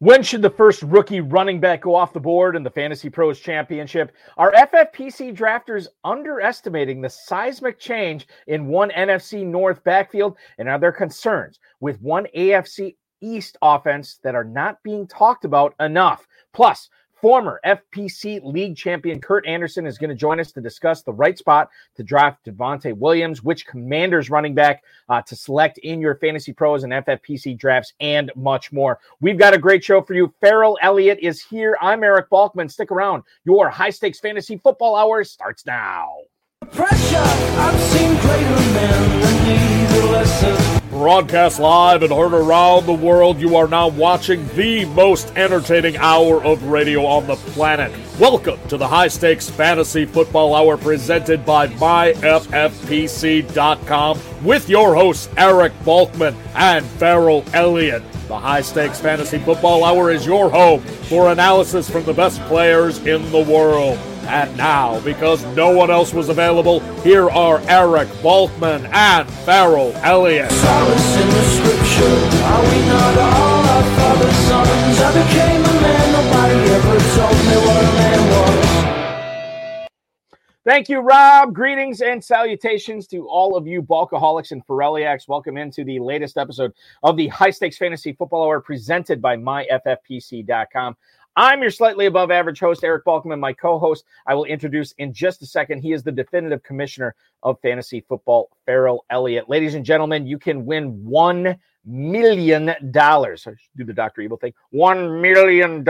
When should the first rookie running back go off the board in the Fantasy Pros Championship? Are FFPC drafters underestimating the seismic change in one NFC North backfield? And are there concerns with one AFC East offense that are not being talked about enough? Plus, Former FPC League champion Kurt Anderson is going to join us to discuss the right spot to draft Javonte Williams, which commanders running back uh, to select in your fantasy pros and FFPC drafts, and much more. We've got a great show for you. Ferrell Elliott is here. I'm Eric Balkman. Stick around. Your high stakes fantasy football hour starts now. Broadcast live and heard around the world, you are now watching the most entertaining hour of radio on the planet. Welcome to the High Stakes Fantasy Football Hour presented by MyFFPC.com with your hosts Eric Balkman and Ferrell Elliott. The High Stakes Fantasy Football Hour is your home for analysis from the best players in the world. And now, because no one else was available, here are Eric Balkman and Ferrell Elliott. Solace in the scripture, are we not all our father's sons? I became a man, nobody ever told me what a man was. Thank you, Rob. Greetings and salutations to all of you Balkaholics and Ferelliacs. Welcome into the latest episode of the High Stakes Fantasy Football Hour presented by MyFFPC.com. I'm your slightly above average host, Eric Balkman, my co host. I will introduce in just a second. He is the definitive commissioner of fantasy football, Ferrell Elliott. Ladies and gentlemen, you can win $1 million. dollars. do the Dr. Evil thing. $1 million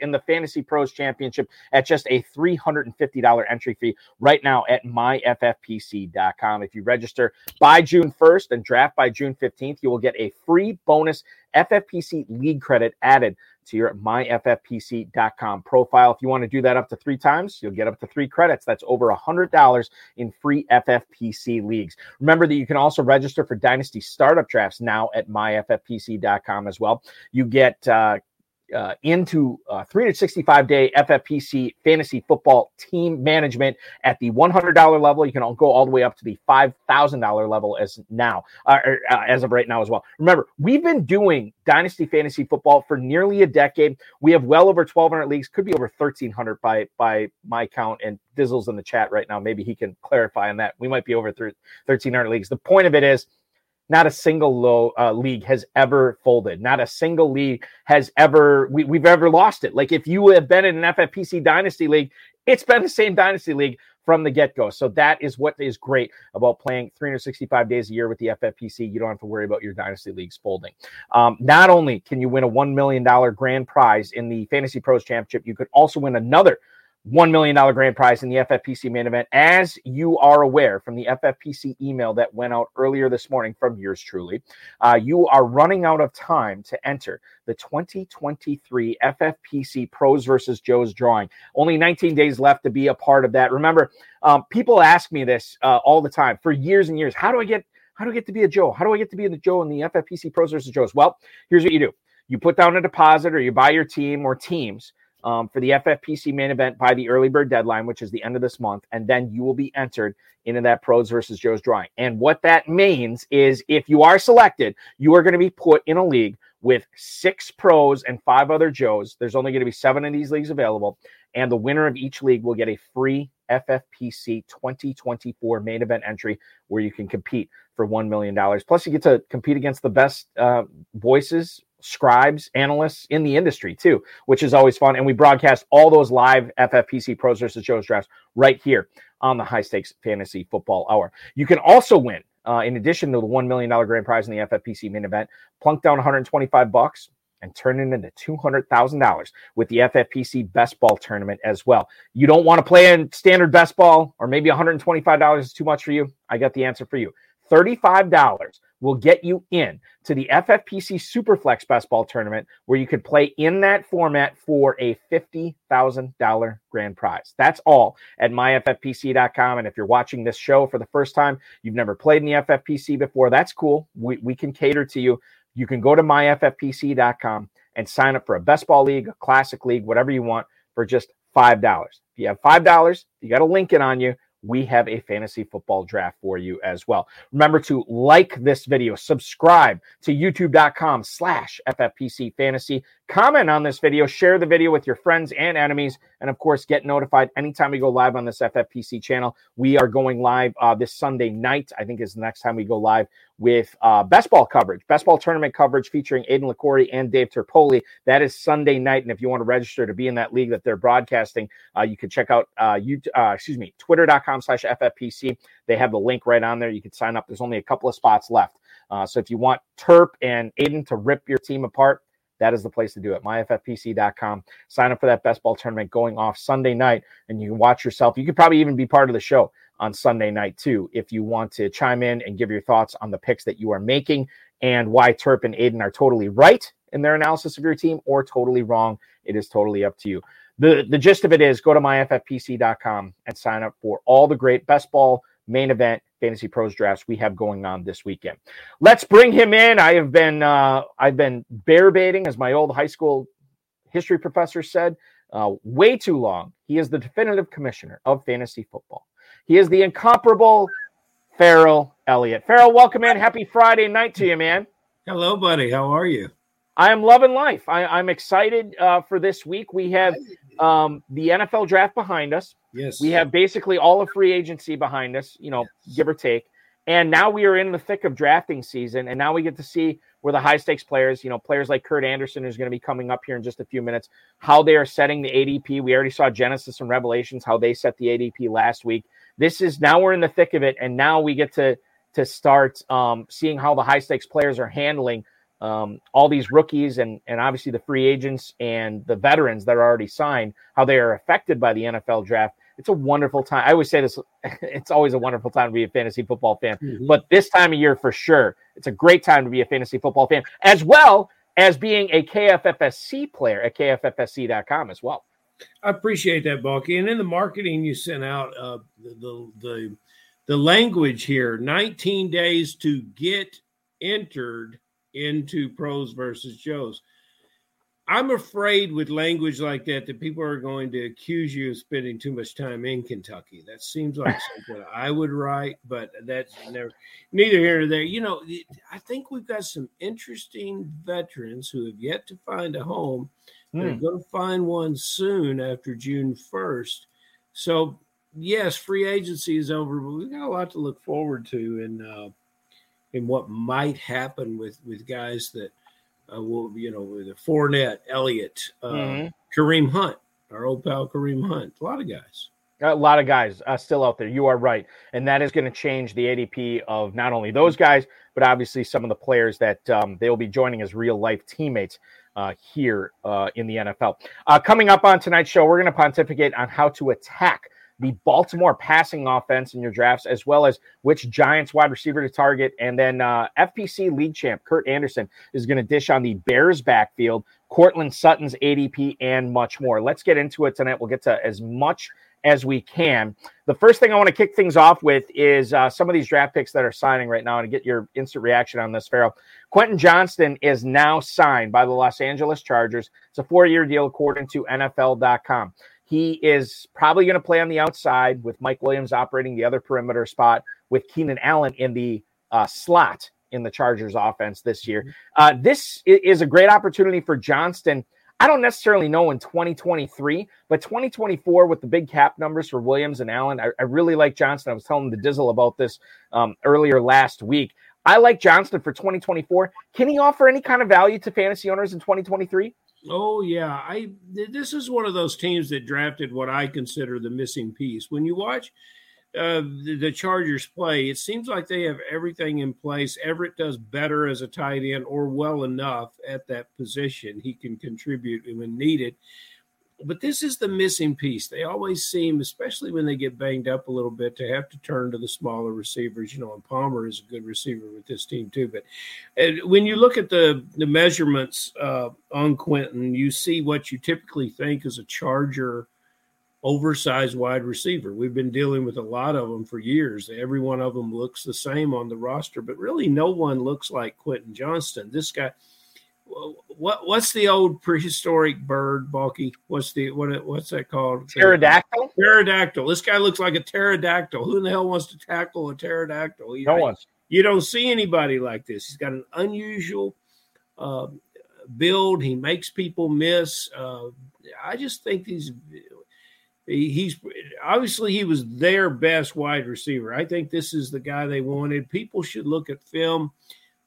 in the Fantasy Pros Championship at just a $350 entry fee right now at myffpc.com. If you register by June 1st and draft by June 15th, you will get a free bonus FFPC league credit added to your myffpc.com profile. If you want to do that up to three times, you'll get up to three credits. That's over a $100 in free FFPC leagues. Remember that you can also register for Dynasty Startup Drafts now at myffpc.com as well. You get uh, uh, into uh, 365 day FFPC fantasy football team management at the $100 level. You can go all the way up to the $5,000 level as now, uh, er, uh, as of right now as well. Remember, we've been doing dynasty fantasy football for nearly a decade. We have well over 1,200 leagues, could be over 1,300 by by my count. And Dizzle's in the chat right now. Maybe he can clarify on that. We might be over 1,300 leagues. The point of it is not a single low uh, league has ever folded. Not a single league has ever we, we've ever lost it. Like if you have been in an FFPC dynasty league, it's been the same dynasty league from the get go. So that is what is great about playing 365 days a year with the FFPC. You don't have to worry about your dynasty leagues folding. Um, not only can you win a $1 million grand prize in the Fantasy Pros Championship, you could also win another $1 million grand prize in the FFPC main event. As you are aware from the FFPC email that went out earlier this morning from yours truly, uh, you are running out of time to enter the 2023 FFPC Pros versus Joe's drawing. Only 19 days left to be a part of that. Remember, um, people ask me this uh, all the time for years and years. How do I get how do I get to be a Joe? How do I get to be the Joe in the FFPC Pros versus Joe's? Well, here's what you do. You put down a deposit or you buy your team or teams um, for the FFPC main event by the early bird deadline, which is the end of this month, and then you will be entered into that pros versus Joe's drawing. And what that means is if you are selected, you are going to be put in a league with six pros and five other Joes. There's only going to be seven of these leagues available, and the winner of each league will get a free FFPC 2024 main event entry where you can compete for $1 million. Plus, you get to compete against the best uh, voices scribes, analysts in the industry too, which is always fun. And we broadcast all those live FFPC pros versus Joe's drafts right here on the High Stakes Fantasy Football Hour. You can also win, uh, in addition to the $1 million grand prize in the FFPC main event, plunk down 125 bucks and turn it into $200,000 with the FFPC best ball tournament as well. You don't want to play in standard best ball or maybe $125 is too much for you. I got the answer for you. $35 will get you in to the FFPC Superflex Best Ball Tournament, where you could play in that format for a $50,000 grand prize. That's all at myffpc.com. And if you're watching this show for the first time, you've never played in the FFPC before, that's cool. We, we can cater to you. You can go to myffpc.com and sign up for a best ball league, a classic league, whatever you want for just $5. If you have $5, you got a link it on you we have a fantasy football draft for you as well. Remember to like this video, subscribe to youtube.com slash FFPC fantasy, comment on this video, share the video with your friends and enemies, and of course, get notified anytime we go live on this FFPC channel. We are going live uh, this Sunday night, I think is the next time we go live with uh, best ball coverage, best ball tournament coverage featuring Aiden LaCorey and Dave Terpoli. That is Sunday night. And if you want to register to be in that league that they're broadcasting, uh, you can check out, uh, you, uh, excuse me, twitter.com slash FFPC. They have the link right on there. You can sign up. There's only a couple of spots left. Uh, so if you want Terp and Aiden to rip your team apart, that is the place to do it. MyFFPC.com. Sign up for that best ball tournament going off Sunday night, and you can watch yourself. You could probably even be part of the show on Sunday night, too, if you want to chime in and give your thoughts on the picks that you are making and why Terp and Aiden are totally right in their analysis of your team or totally wrong. It is totally up to you. The, the gist of it is go to myffpc.com and sign up for all the great best ball main event fantasy pros drafts we have going on this weekend. Let's bring him in. I have been uh, I've been bear baiting, as my old high school history professor said, uh, way too long. He is the definitive commissioner of fantasy football. He is the incomparable Ferrell Elliott. Ferrell, welcome in. Happy Friday night to you, man. Hello, buddy. How are you? I am loving life. I, am excited uh, for this week. We have um, the NFL draft behind us. Yes. We have basically all of free agency behind us, you know, yes. give or take. And now we are in the thick of drafting season. And now we get to see where the high stakes players, you know, players like Kurt Anderson, who's going to be coming up here in just a few minutes, how they are setting the ADP. We already saw Genesis and Revelations, how they set the ADP last week. This is now we're in the thick of it. And now we get to to start um, seeing how the high stakes players are handling um, all these rookies and and obviously the free agents and the veterans that are already signed, how they are affected by the NFL draft. It's a wonderful time. I always say this: it's always a wonderful time to be a fantasy football fan, mm-hmm. but this time of year for sure, it's a great time to be a fantasy football fan, as well as being a KFFSC player at KFFSC.com as well. I appreciate that, Balky. And in the marketing you sent out, uh, the, the the the language here: 19 days to get entered into pros versus Joes. I'm afraid with language like that that people are going to accuse you of spending too much time in Kentucky. That seems like something I would write, but that's never neither here nor there. You know, I think we've got some interesting veterans who have yet to find a home. Mm. They're hmm. going to find one soon after June 1st. So, yes, free agency is over, but we've got a lot to look forward to. And uh, in what might happen with with guys that uh, will you know with Fournette, Elliott, uh, mm-hmm. Kareem Hunt, our old pal Kareem Hunt, a lot of guys. A lot of guys uh, still out there. You are right, and that is going to change the ADP of not only those guys, but obviously some of the players that um, they will be joining as real life teammates uh, here uh, in the NFL. Uh, coming up on tonight's show, we're going to pontificate on how to attack the Baltimore passing offense in your drafts, as well as which Giants wide receiver to target. And then uh, FPC league champ Kurt Anderson is going to dish on the Bears backfield, Courtland Sutton's ADP, and much more. Let's get into it tonight. We'll get to as much as we can. The first thing I want to kick things off with is uh, some of these draft picks that are signing right now and get your instant reaction on this, Ferrell. Quentin Johnston is now signed by the Los Angeles Chargers. It's a four year deal according to NFL.com. He is probably going to play on the outside with Mike Williams operating the other perimeter spot with Keenan Allen in the uh, slot in the Chargers offense this year. Mm-hmm. Uh, this is a great opportunity for Johnston. I don't necessarily know in 2023, but 2024 with the big cap numbers for Williams and Allen, I, I really like Johnston. I was telling the Dizzle about this um, earlier last week. I like Johnston for 2024. Can he offer any kind of value to fantasy owners in 2023? Oh yeah, I this is one of those teams that drafted what I consider the missing piece. When you watch uh, the, the, Chargers play, it seems like they have everything in place. Everett does better as a tight end or well enough at that position. He can contribute when needed but this is the missing piece. They always seem, especially when they get banged up a little bit, to have to turn to the smaller receivers. You know, and Palmer is a good receiver with this team too. But when you look at the the measurements uh, on Quentin, you see what you typically think is a Charger oversized wide receiver. We've been dealing with a lot of them for years. Every one of them looks the same on the roster, but really no one looks like Quentin Johnston. This guy what what's the old prehistoric bird, Balky? What's the what what's that called? Pterodactyl. Pterodactyl. This guy looks like a pterodactyl. Who in the hell wants to tackle a pterodactyl? no one. You don't see anybody like this. He's got an unusual uh, build. He makes people miss. Uh, I just think he's he's obviously he was their best wide receiver. I think this is the guy they wanted. People should look at film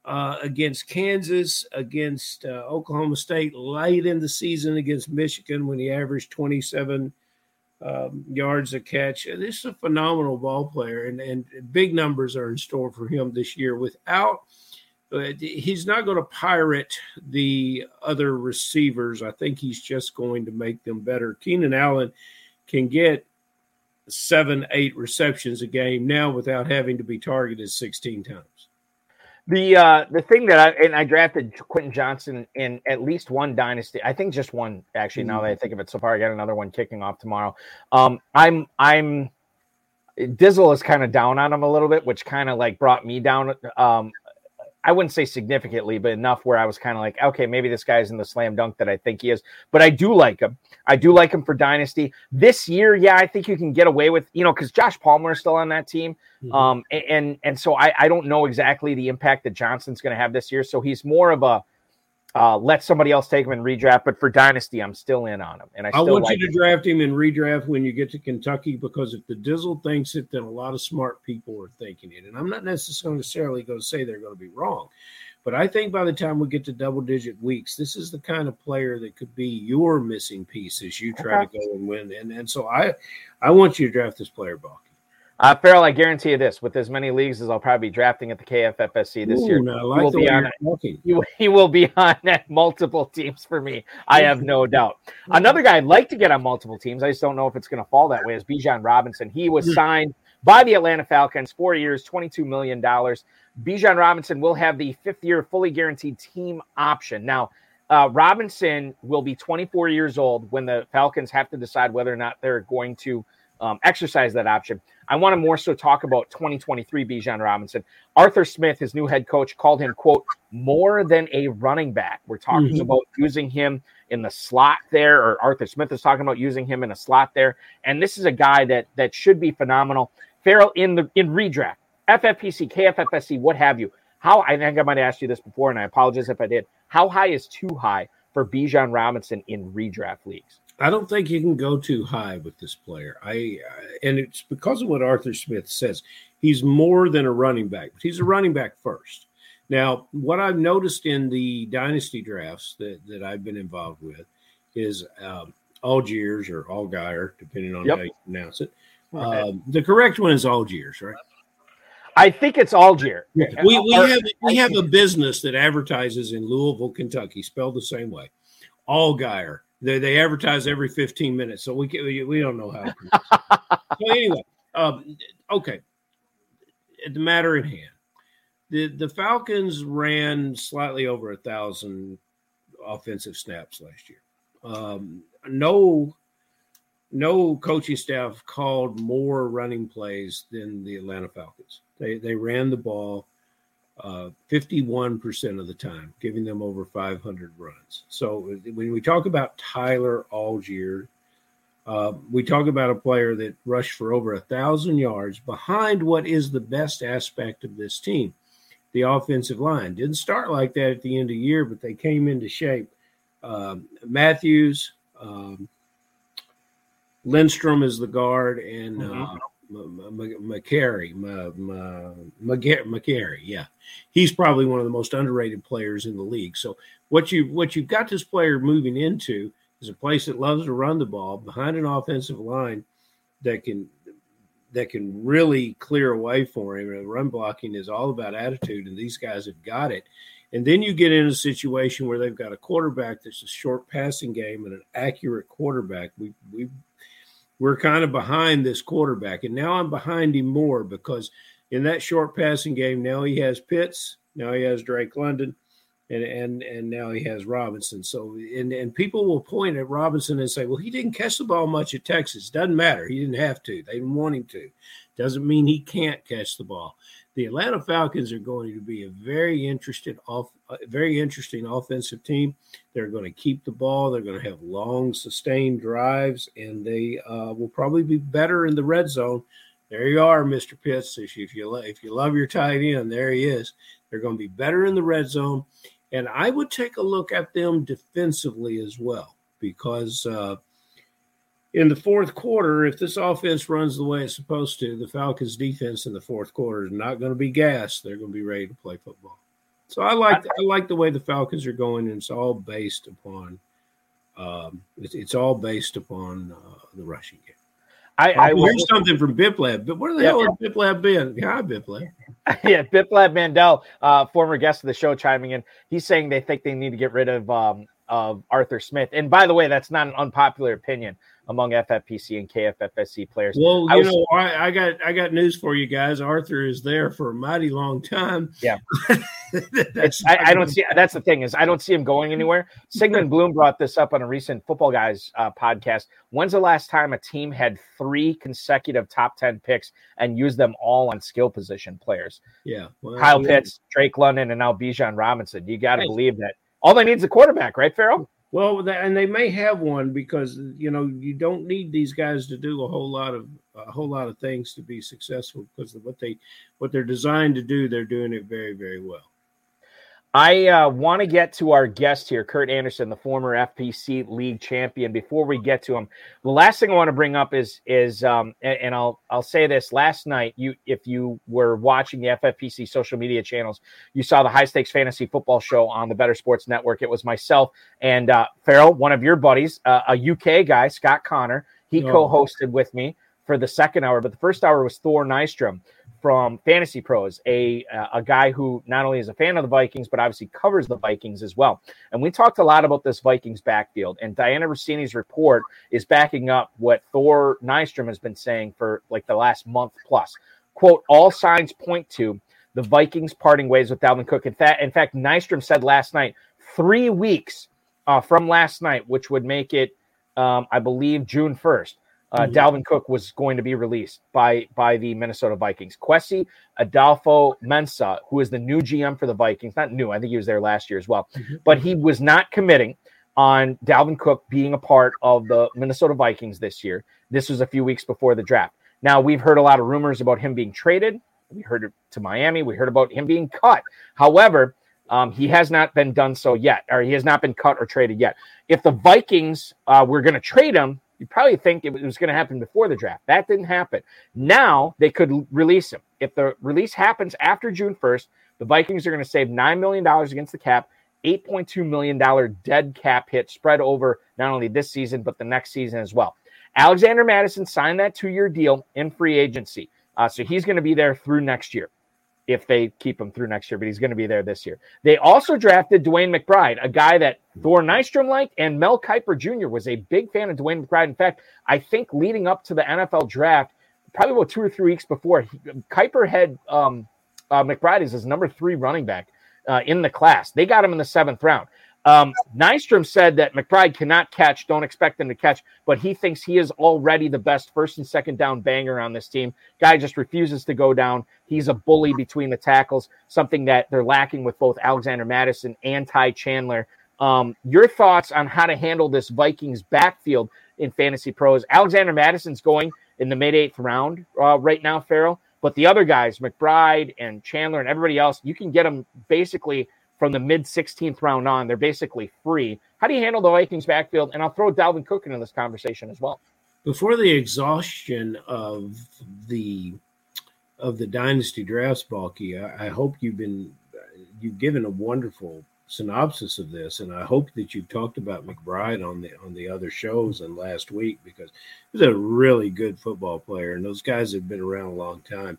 uh, against Kansas, against uh, Oklahoma State, late in the season against Michigan when he averaged 27 um, yards a catch. This is a phenomenal ball player, and, and big numbers are in store for him this year. Without uh, he's not going to pirate the other receivers. I think he's just going to make them better. Keenan Allen can get seven, eight receptions a game now without having to be targeted 16 times. The uh the thing that I and I drafted Quentin Johnston in at least one dynasty. I think just one actually. Now that I think of it, so far I got another one kicking off tomorrow. Um, I'm I'm Dizzle is kind of down on him a little bit, which kind of like brought me down. Um, I wouldn't say significantly, but enough where I was kind of like, okay, maybe this guy's in the slam dunk that I think he is. But I do like him. I do like him for dynasty this year. Yeah, I think you can get away with you know because Josh Palmer is still on that team, mm-hmm. um, and and so I I don't know exactly the impact that Johnson's going to have this year. So he's more of a uh, let somebody else take him and redraft. But for dynasty, I'm still in on him, and I, I want like you to him. draft him and redraft when you get to Kentucky because if the Dizzle thinks it, then a lot of smart people are thinking it, and I'm not necessarily going to say they're going to be wrong. But I think by the time we get to double digit weeks, this is the kind of player that could be your missing piece as you try okay. to go and win. And and so I I want you to draft this player, Buck. Uh, Ferrell, I guarantee you this: with as many leagues as I'll probably be drafting at the KFFSC this Ooh, year, no, like he, will be on, he, will be on multiple teams for me. I have no doubt. Another guy I'd like to get on multiple teams. I just don't know if it's going to fall that way. Is Bijan Robinson? He was hmm. signed by the Atlanta Falcons, four years, twenty-two million dollars. Bijan Robinson will have the fifth-year fully guaranteed team option. Now, uh, Robinson will be 24 years old when the Falcons have to decide whether or not they're going to um, exercise that option. I want to more so talk about 2023 Bijan Robinson. Arthur Smith, his new head coach, called him, quote, more than a running back. We're talking mm-hmm. about using him in the slot there, or Arthur Smith is talking about using him in a slot there. And this is a guy that that should be phenomenal. Ferrell in the in redraft, FFPC, KFFSC, what have you. How I think I might have asked you this before, and I apologize if I did. How high is too high for Bijan Robinson in redraft leagues? I don't think you can go too high with this player. I and it's because of what Arthur Smith says. He's more than a running back, but he's a running back first. Now, what I've noticed in the dynasty drafts that, that I've been involved with is um, Algiers or Allgeier, depending on yep. how you pronounce it. Um, the correct one is Algiers, right? I think it's Algier. Yeah. We, we have we have a business that advertises in Louisville, Kentucky, spelled the same way. Allgeier. They, they advertise every 15 minutes, so we can, we don't know how. so anyway, um, okay. The matter at hand, the the Falcons ran slightly over a thousand offensive snaps last year. Um, no, no coaching staff called more running plays than the Atlanta Falcons. They they ran the ball uh, 51% of the time, giving them over 500 runs. So when we talk about Tyler Allgeier, uh, we talk about a player that rushed for over a thousand yards behind what is the best aspect of this team, the offensive line. Didn't start like that at the end of the year, but they came into shape. Um, Matthews, um, Lindstrom is the guard, and mm-hmm. uh, McGary, McGary, yeah, he's probably one of the most underrated players in the league. So what you what you've got this player moving into is a place that loves to run the ball behind an offensive line that can that can really clear away for him. And run blocking is all about attitude, and these guys have got it. And then you get in a situation where they've got a quarterback that's a short passing game and an accurate quarterback. We we we're kind of behind this quarterback. And now I'm behind him more because in that short passing game, now he has Pitts, now he has Drake London, and and and now he has Robinson. So and and people will point at Robinson and say, well, he didn't catch the ball much at Texas. Doesn't matter. He didn't have to. They didn't want him to. Doesn't mean he can't catch the ball the Atlanta Falcons are going to be a very interested off, very interesting offensive team. They're going to keep the ball. They're going to have long, sustained drives, and they uh, will probably be better in the red zone. There you are, Mr. Pitts. If you if you, if you love your tight end, there he is. They're going to be better in the red zone, And I would take a look at them defensively as well, because uh, in the fourth quarter, if this offense runs the way it's supposed to, the Falcons' defense in the fourth quarter is not going to be gassed. They're going to be ready to play football. So I like I like the way the Falcons are going, and it's all based upon um, it's, it's all based upon uh, the rushing game. I, I here's something from Biplab, but where the yeah, hell has Biplab been? Hi, Biplab. yeah, Biplab Mandel, uh, former guest of the show, chiming in. He's saying they think they need to get rid of um, of Arthur Smith. And by the way, that's not an unpopular opinion among FFPC and KFFSC players. Well, you was, know, I, I, got I got news for you guys. Arthur is there for a mighty long time. Yeah, I, I, don't see. That's the thing is I don't see him going anywhere. Sigmund Bloom brought this up on a recent Football Guys uh, podcast. When's the last time a team had three consecutive top ten picks and used them all on skill position players? Yeah, well, Kyle Pitts, Drake London, and now Bijan Robinson. You got to believe that all they need is a quarterback, right, Ferrell? Well, and they may have one because you know you don't need these guys to do a whole lot of a whole lot of things to be successful because what they what they're designed to do, they're doing it very very well. I uh, want to get to our guest here, Kurt Anderson, the former FPC league champion. Before we get to him, the last thing I want to bring up is is um, and, and, I'll I'll say this: last night, you if you were watching the FFPC social media channels, you saw the High Stakes Fantasy Football Show on the Better Sports Network. It was myself and uh, Farrell, one of your buddies, uh, a UK guy, Scott Connor. He oh. co-hosted with me for the second hour, but the first hour was Thor Nystrom from Fantasy Pros, a a guy who not only is a fan of the Vikings but obviously covers the Vikings as well. And we talked a lot about this Vikings backfield, and Dianna Russini's report is backing up what Thor Nystrom has been saying for like the last month plus. "Quote: All signs point to the Vikings parting ways with Dalvin Cook." In fact, in fact, Nystrom said last night, three weeks uh, from last night, which would make it, um, I believe, June first uh, mm-hmm. Dalvin Cook was going to be released by by the Minnesota Vikings. Kwesi Adofo-Mensah, who is the new GM for the Vikings, not new, I think he was there last year as well, mm-hmm. but he was not committing on Dalvin Cook being a part of the Minnesota Vikings this year. This was a few weeks before the draft. Now we've heard a lot of rumors about him being traded. We heard it to Miami. We heard about him being cut. However, um, he has not been done so yet, or he has not been cut or traded yet. If the Vikings uh, were going to trade him, you probably think it was going to happen before the draft. That didn't happen. Now they could release him. If the release happens after June 1st, the Vikings are going to save $9 million against the cap, $8.2 million dead cap hit spread over not only this season, but the next season as well. Alexander Mattison signed that two year deal in free agency. Uh, so he's going to be there through next year if they keep him through next year, but he's going to be there this year. They also drafted DeWayne McBride, a guy that Thor Nystrom liked, and Mel Kiper Jr. was a big fan of DeWayne McBride. In fact, I think leading up to the NFL draft, probably about two or three weeks before, he, Kiper had um, uh, McBride as his number three running back uh, in the class. They got him in the seventh round. Um, Nystrom said that McBride cannot catch, don't expect him to catch, but he thinks he is already the best first and second down banger on this team. Guy just refuses to go down. He's a bully between the tackles, something that they're lacking with both Alexander Mattison and Ty Chandler. Um, your thoughts on how to handle this Vikings backfield in fantasy pros? Alexander Mattison's going in the mid eighth round uh, right now, Farrell, but the other guys, McBride and Chandler and everybody else, you can get them basically – from the mid 16th round on. They're basically free. How do you handle the Vikings backfield? And I'll throw Dalvin Cook into this conversation as well. Before the exhaustion of the of the dynasty drafts, Balky, I, I hope you've been you've given a wonderful synopsis of this, and I hope that you've talked about McBride on the on the other shows and last week because he's a really good football player, and those guys have been around a long time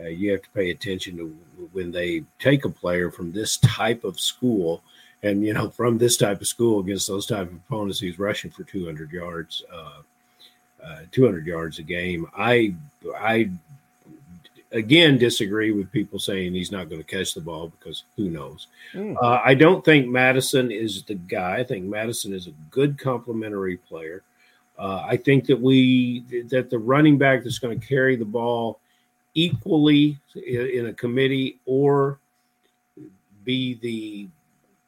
uh, you have to pay attention to when they take a player from this type of school and you know from this type of school against those type of opponents he's rushing for 200 yards uh, uh, 200 yards a game. I i again disagree with people saying he's not going to catch the ball because who knows? Mm. i don't think Mattison is the guy. I think Mattison is a good complementary player. Uh, i think that we that the running back that's going to carry the ball equally in a committee or be the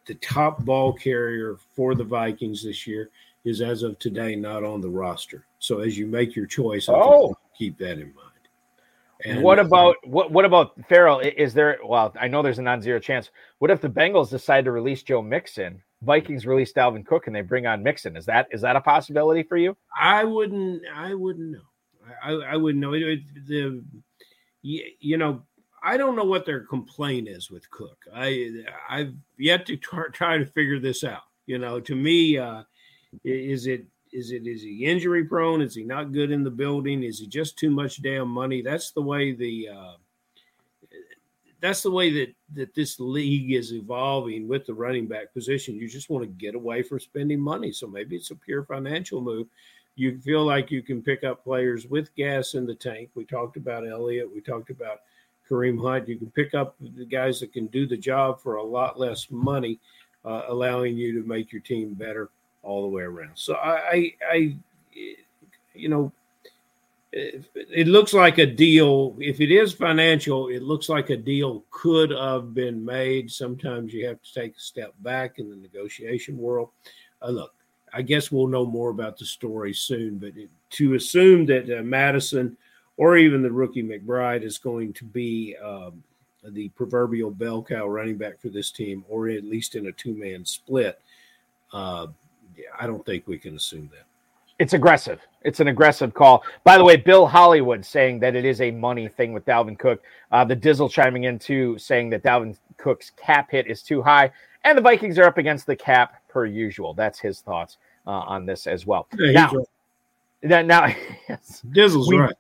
the top ball carrier for the Vikings this year is as of today not on the roster. So as you make your choice, oh. keep that in mind. And what uh, about what? What about Ferrell? Is there? Well, I know there's a non-zero chance. What if the Bengals decide to release Joe Mixon? Vikings release Dalvin Cook and they bring on Mixon. Is that is that a possibility for you? I wouldn't. I wouldn't know. I, I wouldn't know. It, it, the you know I don't know what their complaint is with Cook. I I've yet to try, try to figure this out. You know, to me, uh, is it is it is he injury prone? Is he not good in the building? Is he just too much damn money? That's the way the uh, that's the way that that this league is evolving with the running back position. You just want to get away from spending money. So maybe it's a pure financial move. You feel like you can pick up players with gas in the tank. We talked about Elliott. We talked about Kareem Hunt. You can pick up the guys that can do the job for a lot less money, uh, allowing you to make your team better all the way around. So I, I, I you know, it, looks like a deal. If it is financial, it looks like a deal could have been made. Sometimes you have to take a step back in the negotiation world. Uh, look, I guess we'll know more about the story soon, but it, to assume that uh, Mattison or even the rookie McBride is going to be um, the proverbial bell cow running back for this team, or at least in a two man split, uh, I don't think we can assume that. It's aggressive. It's an aggressive call. By the way, Bill Hollywood saying that it is a money thing with Dalvin Cook. Uh, the Dizzle chiming in too, saying that Dalvin Cook's cap hit is too high, and the Vikings are up against the cap per usual. That's his thoughts uh, on this as well. Yeah, now, right. now, yes, Dizzle's we, right.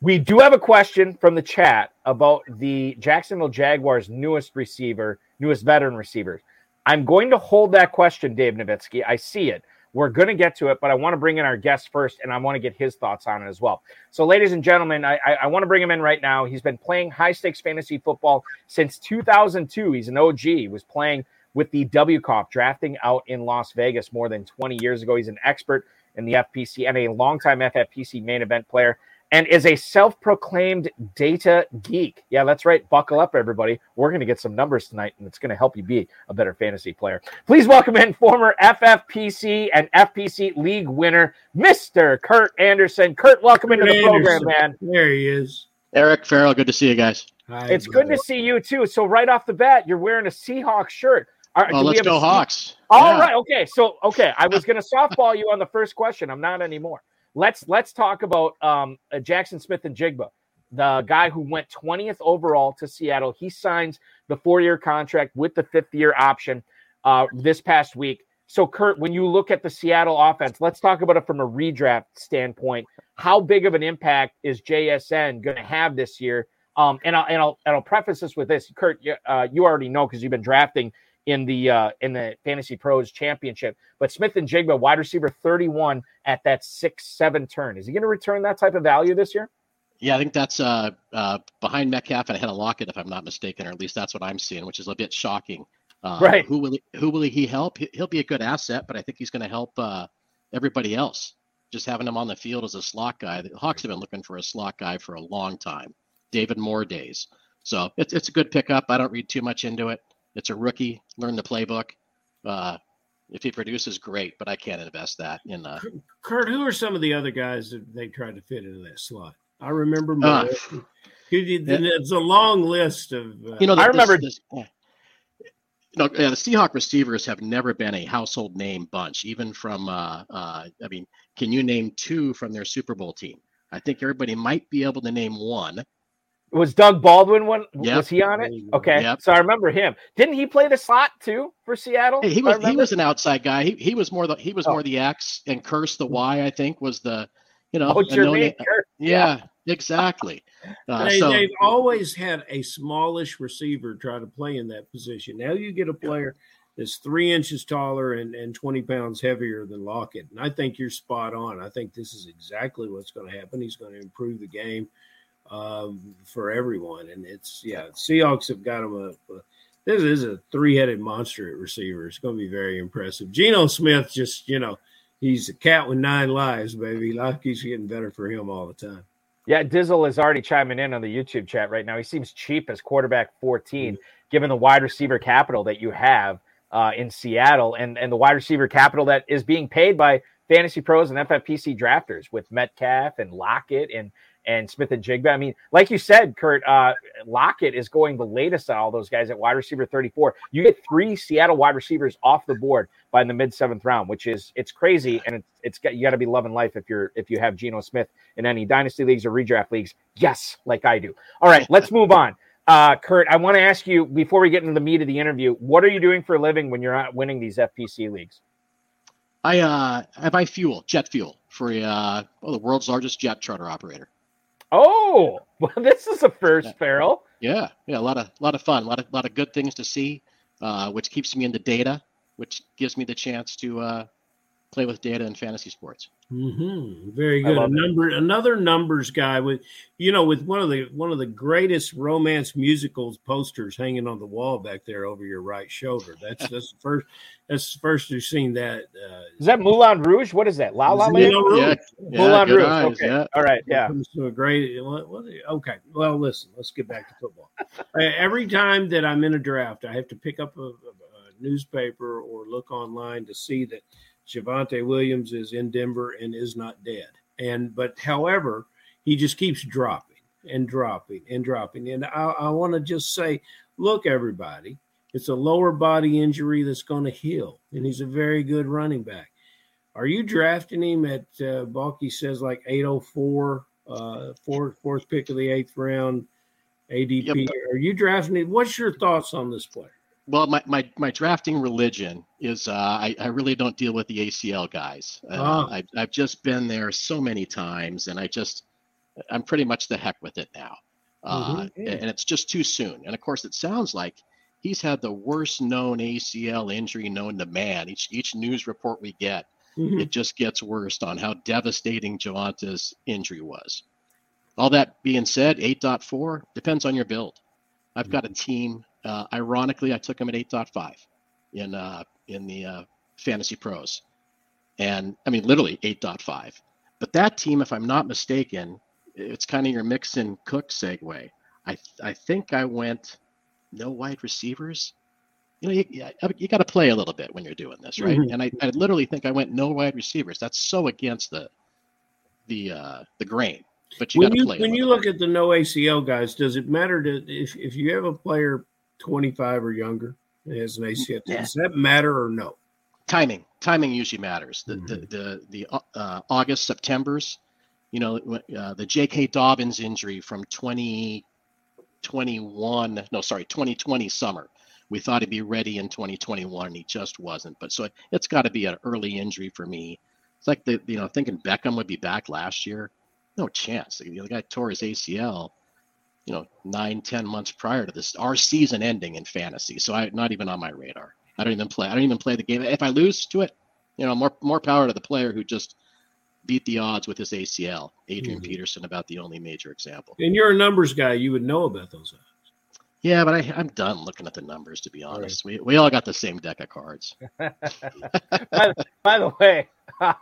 We do have a question from the chat about the Jacksonville Jaguars' newest receiver, newest veteran receivers. I'm going to hold that question, Dave Nowitzki. I see it. We're going to get to it, but I want to bring in our guest first, and I want to get his thoughts on it as well. So, ladies and gentlemen, I, I, I want to bring him in right now. He's been playing high stakes fantasy football since 2002. He's an OG. He was playing with the WCOFF, drafting out in Las Vegas more than 20 years ago. He's an expert in the FPC and a longtime FFPC main event player and is a self proclaimed data geek. Yeah, that's right. Buckle up, everybody. We're going to get some numbers tonight, and it's going to help you be a better fantasy player. Please welcome in former FFPC and FPC league winner, Mr. Kurt Anderson. Kurt, welcome Kurt into the Anderson. program, man. There he is. Eric Ferrell, good to see you guys. Hi, it's brother. good to see you too. So, right off the bat, you're wearing a Seahawks shirt. Are, oh, let's go Hawks. All yeah. right. Okay. So, okay. I was going to softball you on the first question. I'm not anymore. Let's let's talk about um, uh, Jaxon Smith-Njigba, the guy who went 20th overall to Seattle. He signs the four-year contract with the fifth-year option uh, this past week. So, Kurt, when you look at the Seattle offense, let's talk about it from a redraft standpoint. How big of an impact is JSN going to have this year? Um, and I'll and I'll and I'll preface this with this, Kurt. Uh, you already know because you've been drafting in the uh, in the Fantasy Pros Championship. But Smith-Njigba, wide receiver 31 at that six seven turn. Is he going to return that type of value this year? Yeah, I think that's uh, uh, behind Metcalf and ahead of Lockett, if I'm not mistaken, or at least that's what I'm seeing, which is a bit shocking. Uh, right? Who will he, who will he help? He'll be a good asset, but I think he's going to help uh, everybody else. Just having him on the field as a slot guy. The Hawks have been looking for a slot guy for a long time. David Moore days. So it's it's a good pickup. I don't read too much into it. It's a rookie. Learn the playbook. Uh, if he produces, great, but I can't invest that in. Uh, Kurt, who are some of the other guys that they tried to fit into that slot? I remember. Uh, it's a long list of. Uh, you know, I remember. This, this, you know, yeah, the Seahawk receivers have never been a household name bunch, even from. Uh, uh, I mean, can you name two from their Super Bowl team? I think everybody might be able to name one. Was Doug Baldwin one? Yep. Was he on it? Mm-hmm. Okay, yep. so I remember him. Didn't he play the slot too for Seattle? Hey, he was he was an outside guy. He, he was more the he was oh. more the X and Kearse the mm-hmm. Y. I think was the you know. Oh, Jermaine yeah, uh, yeah, exactly. Uh, they, so, they've always had a smallish receiver try to play in that position. Now you get a player that's three inches taller and, and 20 pounds heavier than Lockett. And I think you're spot on. I think this is exactly what's going to happen. He's going to improve the game um, for everyone. And it's yeah, Seahawks have got him a, a this is a three-headed monster at receiver. It's going to be very impressive. Geno Smith just you know he's a cat with nine lives, baby. Life keeps getting better for him all the time. Yeah, Dizzle is already chiming in on the YouTube chat right now. He seems cheap as quarterback 14, mm-hmm. given the wide receiver capital that you have uh, in Seattle and, and the wide receiver capital that is being paid by fantasy pros and FFPC drafters with Metcalf and Lockett and and Smith-Njigba. I mean, like you said, Kurt, uh, Lockett is going the latest on all those guys at wide receiver 34. You get three Seattle wide receivers off the board by the mid seventh round, which is it's crazy, and it's, it's got you got to be loving life if you're if you have Geno Smith in any dynasty leagues or redraft leagues. Yes, like I do. All right, let's move on. Uh, Kurt, I want to ask you before we get into the meat of the interview, what are you doing for a living when you're not winning these FPC leagues? I uh, I buy fuel, jet fuel, for a, uh, well, the world's largest jet charter operator. Oh, well, this is a first, yeah. Ferrell. Yeah, yeah, a lot of a lot of fun, a lot of lot of good things to see, uh, which keeps me in the data, which gives me the chance to uh, play with data in fantasy sports. Mm-hmm. Very good. A number, another numbers guy with, you know, with one of the one of the greatest romance musicals posters hanging on the wall back there over your right shoulder. That's that's the first. That's the first we've seen that. Uh, is that Moulin Rouge? What is that? La La Land. Yeah, yeah, Moulin Rouge. Eyes, okay. Yeah. All right. Yeah. To a great. What, what, okay. Well, listen. Let's get back to football. uh, every time that I'm in a draft, I have to pick up a, a, a newspaper or look online to see that Javonte Williams is in Denver and is not dead. And but however, he just keeps dropping and dropping and dropping. And I, I want to just say, look, everybody, it's a lower body injury that's going to heal, and he's a very good running back. Are you drafting him at uh, Balky says like 804, uh, fourth, fourth pick of the eighth round, ADP? Yep. Are you drafting him? What's your thoughts on this player? Well, my, my, my drafting religion is uh, I, I really don't deal with the ACL guys. Uh, oh. I, I've just been there so many times, and I just I'm pretty much the heck with it now. Uh, mm-hmm. And it's just too soon. And of course, it sounds like he's had the worst known ACL injury known to man. Each each news report we get, mm-hmm. it just gets worse on how devastating Javonte's injury was. All that being said, 8.4 depends on your build. I've got a team uh, ironically, I took him at 8.5 in uh, in the uh, Fantasy Pros, and I mean literally 8.5. But that team, if I'm not mistaken, it's kind of your Mixon Cook segue. I I think I went no wide receivers. You know, you, you got to play a little bit when you're doing this, right? Mm-hmm. And I, I literally think I went no wide receivers. That's so against the the uh, the grain. But you when you when you look at the no ACL guys, does it matter to if if you have a player 25 or younger as an ACL. Yeah. Does that matter or no? Timing. Timing usually matters. The mm-hmm. the the, the uh, August September's, you know, uh, the J.K. Dobbins injury from 2021. No, sorry, 2020 summer. We thought he'd be ready in 2021. He just wasn't. But so it, has got to be an early injury for me. It's like the you know thinking Beckham would be back last year. No chance. The, the guy tore his ACL you know nine ten months prior to this our season ending in fantasy. So i not even on my radar. I don't even play i don't even play the game. If i lose to it you know more more power to the player who just beat the odds with his acl adrian mm-hmm. peterson about the only major example. And you're a numbers guy you would know about those odds. Yeah but I, i'm done looking at the numbers to be honest. Right. we, we all got the same deck of cards. By, by the way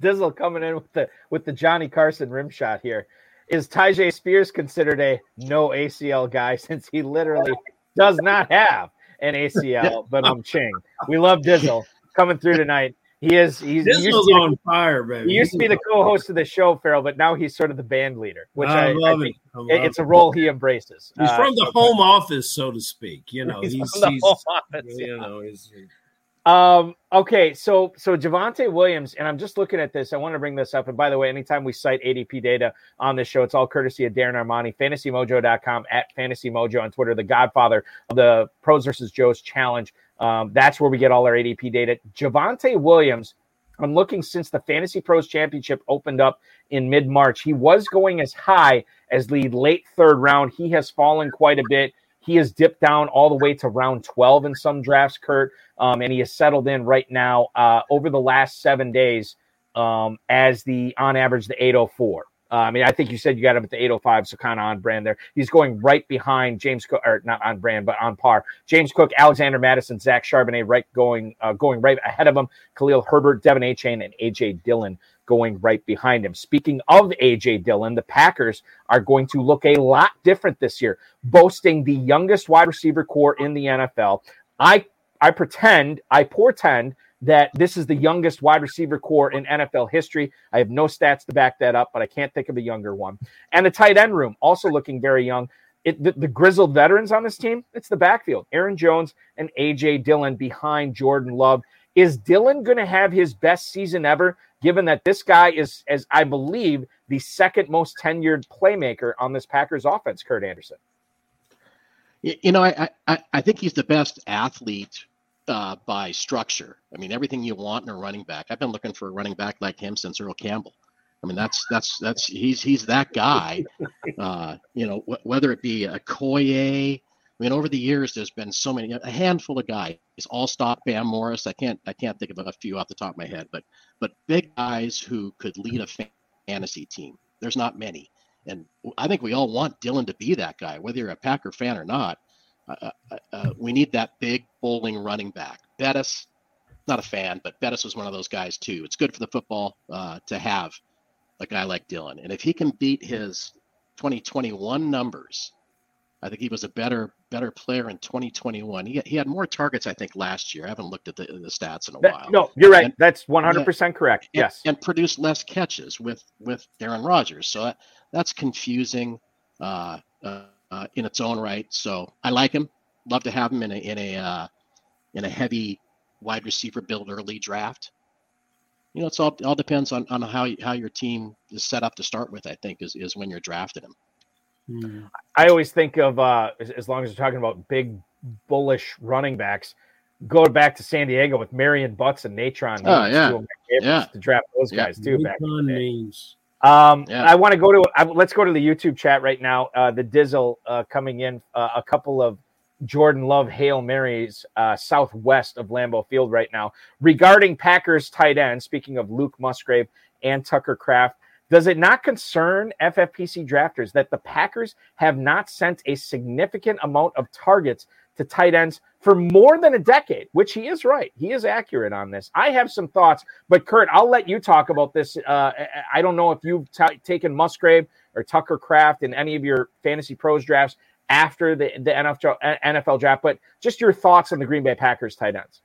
dizzle coming in with the with the johnny carson rim shot here is Tyjae Spears considered a no ACL guy since he literally does not have an ACL? But I'm Ching. We love Dizzle coming through tonight. He is he's Dizzle's he on fire, baby. He used to be the co-host of the show, Ferrell, but now he's sort of the band leader, which I, I love I it. I it's it. a role he embraces. He's uh, from the home office, so to speak. You know, he's, he's, he's office, you yeah. know, he's um, okay, so so Javonte Williams, and I'm just looking at this. I want to bring this up. And by the way, anytime we cite ADP data on this show, it's all courtesy of Darren Armani, fantasymojo.com at fantasymojo on Twitter, the godfather of the pros versus Joes challenge. Um, that's where we get all our ADP data. Javonte Williams, I'm looking since the Fantasy Pros Championship opened up in mid March. He was going as high as the late third round. He has fallen quite a bit. He has dipped down all the way to round 12 in some drafts, Kurt, um, and he has settled in right now uh, over the last seven days um, as the on average the 804. Uh, I mean, I think you said you got him at the 805, so kind of on brand there. He's going right behind James Cook, or not on brand, but on par. James Cook, Alexander Mattison, Zach Charbonnet, right going uh, going right ahead of him. Khalil Herbert, De'Von Achane, and AJ Dillon going right behind him. Speaking of AJ Dillon, the Packers are going to look a lot different this year, boasting the youngest wide receiver core in the NFL. I I pretend, I portend that this is the youngest wide receiver core in NFL history. I have no stats to back that up, but I can't think of a younger one. And the tight end room also looking very young. It, the, the, grizzled veterans on this team, it's the backfield. Aaron Jones and AJ Dillon behind Jordan Love. Is Dillon going to have his best season ever, given that this guy is, as I believe, the second most tenured playmaker on this Packers offense, Kurt Anderson? You know, I, I, I think he's the best athlete uh, by structure. I mean, everything you want in a running back. I've been looking for a running back like him since Earl Campbell. I mean, that's that's that's he's he's that guy. Uh, you know, wh- whether it be a Koye. I mean, over the years, there's been so many, a handful of guys. Alstott Bam Morris. I can't I can't think of a few off the top of my head, but but big guys who could lead a fantasy team. There's not many, and I think we all want Dylan to be that guy, whether you're a Packer fan or not. Uh, uh, uh, we need that big bowling running back. Bettis, not a fan, but Bettis was one of those guys too. It's good for the football uh, to have a guy like Dylan. and if he can beat his 2021 numbers, I think he was a better better player in 2021. He, he had more targets, I think, last year. I haven't looked at the, the stats in a that, while. No, you're right. And, that's 100% yeah, correct. And, yes, and produced less catches with with Aaron Rodgers. So that, that's confusing. Uh, uh, uh, in its own right. So I like him. Love to have him in a in a uh, in a heavy wide receiver build early draft. You know, it's all all depends on, on how how your team is set up to start with. I think is is when you're drafting him. Hmm. I always think of uh, as, as long as you're talking about big bullish running backs, go back to San Diego with Marion Butts and Natrone. Oh yeah, yeah. to draft those guys yeah. too. Back names. Um, yeah. I want to go to uh, let's go to the YouTube chat right now. Uh, the Dizzle uh, coming in uh, a couple of Jordan Love Hail Marys uh, southwest of Lambeau Field right now regarding Packers tight end. Speaking of Luke Musgrave and Tucker Kraft, does it not concern FFPC drafters that the Packers have not sent a significant amount of targets to tight ends for more than a decade, which he is right. He is accurate on this. I have some thoughts, but Kurt, I'll let you talk about this. Uh, I don't know if you've t- taken Musgrave or Tucker Kraft in any of your fantasy pros drafts after the, the NFL, NFL draft, but just your thoughts on the Green Bay Packers tight ends.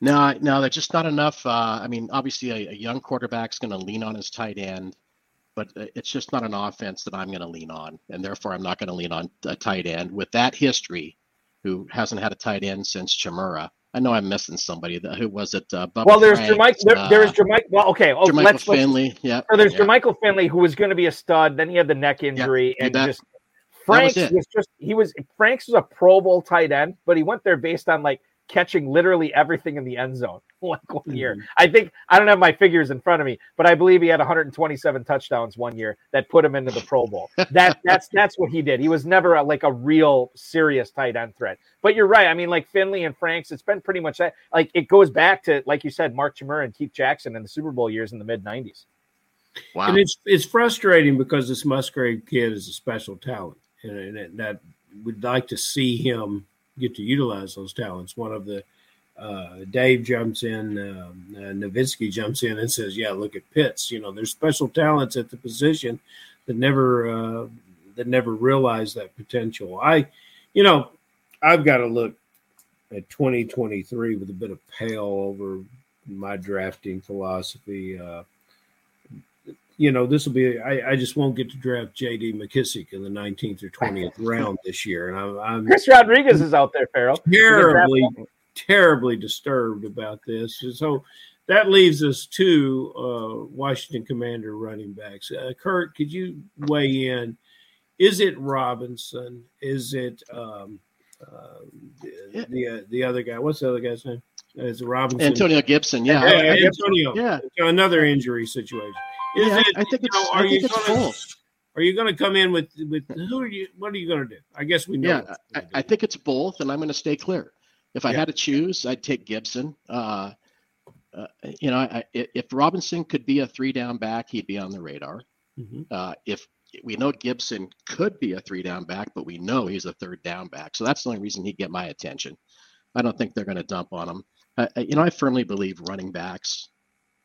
No, no, that's just not enough. Uh, I mean, obviously, a, a young quarterback's going to lean on his tight end, but uh, it's just not an offense that I'm going to lean on, and therefore, I'm not going to lean on a tight end with that history who hasn't had a tight end since Chmura. I know I'm missing somebody. That, who was it? Uh, Bubba well, there's Jermichael. There, uh, there is Jermichael. Well, okay. Oh, Jermichael let's, Finley. Yeah. So there's yeah. Jermichael Finley, who was going to be a stud. Then he had the neck injury, and just Franks was, was, just he was Franks was a Pro Bowl tight end, but he went there based on like catching literally everything in the end zone like one mm-hmm. year. I think I don't have my figures in front of me, but I believe he had 127 touchdowns one year that put him into the Pro Bowl. That that's that's what he did. He was never a, like a real serious tight end threat. But you're right. I mean, like Finley and Franks, it's been pretty much that. Like it goes back to like you said, Mark Chmura and Keith Jackson in the Super Bowl years in the mid 90s. Wow. And it's it's frustrating because this Musgrave kid is a special talent, and, and that we'd like to see him get to utilize those talents. One of the uh, Dave jumps in, um, uh, jumps in and says, "Yeah, look at Pitts. You know, there's special talents at the position that never uh, that never realize that potential." I, you know, I've got to look at 2023 with a bit of pale over my drafting philosophy. Uh, you know, this will be, I, I, just won't get to draft J.D. McKissic in the 19th or 20th round this year. And I'm, I'm Chris Rodriguez is out there, Ferrell. Terribly, terribly disturbed about this. So that leaves us two uh, Washington Commander running backs. Uh, Kurt, could you weigh in? Is it Robinson? Is it um, uh, the, the, uh, the other guy? What's the other guy's name? Is it Robinson? Antonio Gibson. Yeah. yeah Antonio. Yeah. Another injury situation. Is yeah, it, I think it's, know, are I think you it's gonna, both. Are you going to come in with with who are you? What are you going to do? I guess we know. Yeah, I, I, think it's both, and I'm going to stay clear. If I yeah. had to choose, I'd take Gibson. Uh, uh, you know, I, if Robinson could be a three down back, he'd be on the radar. Mm-hmm. Uh, if we know Gibson could be a three down back, but we know he's a third down back, so that's the only reason he'd get my attention. I don't think they're going to dump on him. Uh, you know, I firmly believe running backs,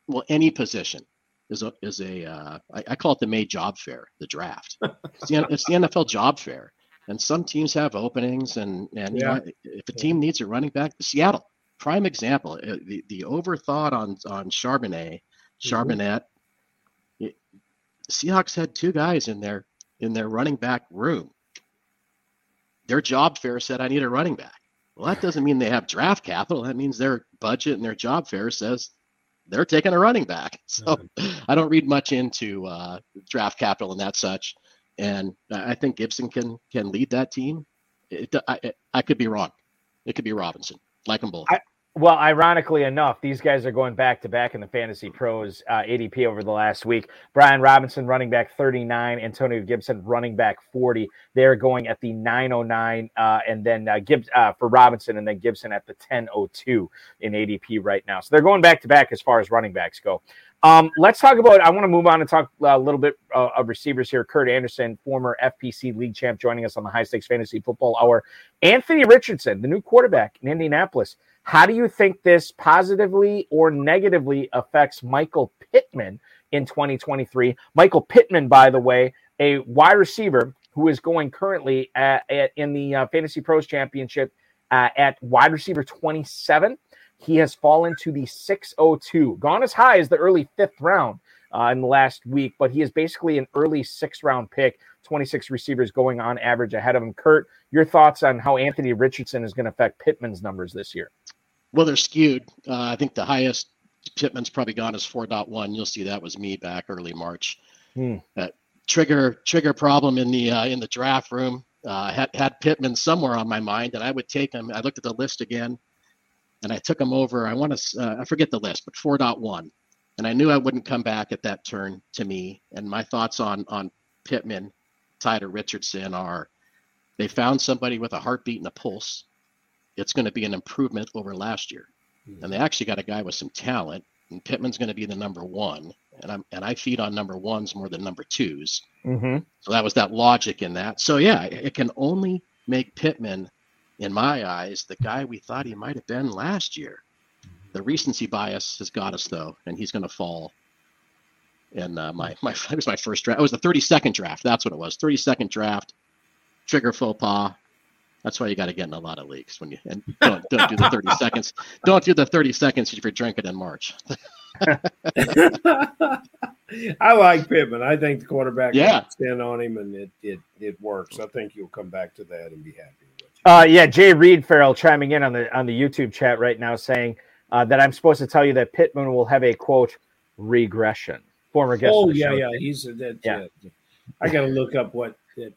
well, any position, is a is a uh, I, I call it the May job fair, the draft. It's the, it's the NFL job fair, and some teams have openings, and and yeah. you know, if a team needs a running back, Seattle, prime example. Uh, the the overthought on on Charbonnet, mm-hmm. Charbonnet. Mm-hmm. It, Seahawks had two guys in their in their running back room. Their job fair said, "I need a running back." Well, that doesn't mean they have draft capital. That means their budget and their job fair says they're taking a running back. So I don't read much into uh, draft capital and that such. And I think Gibson can can lead that team. It, I, I could be wrong. It could be Robinson. Like them both. I, well, ironically enough, these guys are going back to back in the Fantasy Pros uh, ADP over the last week. Brian Robinson, running back 39, Antonio Gibson, running back 40. They're going at the 909, uh, and then uh, Gibbs uh, for Robinson, and then Gibson at the 1002 in ADP right now. So they're going back to back as far as running backs go. Um, let's talk about. I want to move on and talk uh, a little bit uh, of receivers here. Kurt Anderson, former FPC league champ, joining us on the High Stakes Fantasy Football Hour. Anthony Richardson, the new quarterback in Indianapolis. How do you think this positively or negatively affects Michael Pittman in 2023? Michael Pittman, by the way, a wide receiver who is going currently at, at, in the uh, Fantasy Pros Championship uh, at wide receiver 27. He has fallen to the 602, gone as high as the early fifth round uh, in the last week, but he is basically an early sixth round pick. 26 receivers going on average ahead of him. Kurt, your thoughts on how Anthony Richardson is going to affect Pittman's numbers this year? Well, they're skewed. Uh, I think the highest Pittman's probably gone is 4.1. You'll see that was me back early March. Hmm. trigger trigger problem in the uh, in the draft room. Uh, had had Pittman somewhere on my mind, and I would take him. I looked at the list again, and I took him over. I want to uh, I forget the list, but 4.1, and I knew I wouldn't come back at that turn to me. And my thoughts on on Pittman, tied to Richardson, are they found somebody with a heartbeat and a pulse it's going to be an improvement over last year. Mm-hmm. And they actually got a guy with some talent, and Pittman's going to be the number one. And I'm and I feed on number ones more than number 2s mm-hmm. So that was that logic in that. So yeah, it can only make Pittman, in my eyes, the guy we thought he might have been last year. The recency bias has got us though, and he's going to fall. And uh, my my it was my first draft. It was the 32nd draft. That's what it was. 32nd draft. Trigger faux pas that's why you got to get in a lot of leaks when you and don't don't do the thirty seconds. Don't do the thirty seconds if you're drinking in March. I like Pittman. I think the quarterback yeah. stand on him and it, it it works. I think you'll come back to that and be happy with you. Uh, yeah, Jay Reed Ferrell chiming in on the on the YouTube chat right now saying uh, that I'm supposed to tell you that Pittman will have a quote regression. Former guest. Oh yeah, show. yeah. He's that. Yeah. Uh, I got to look up what that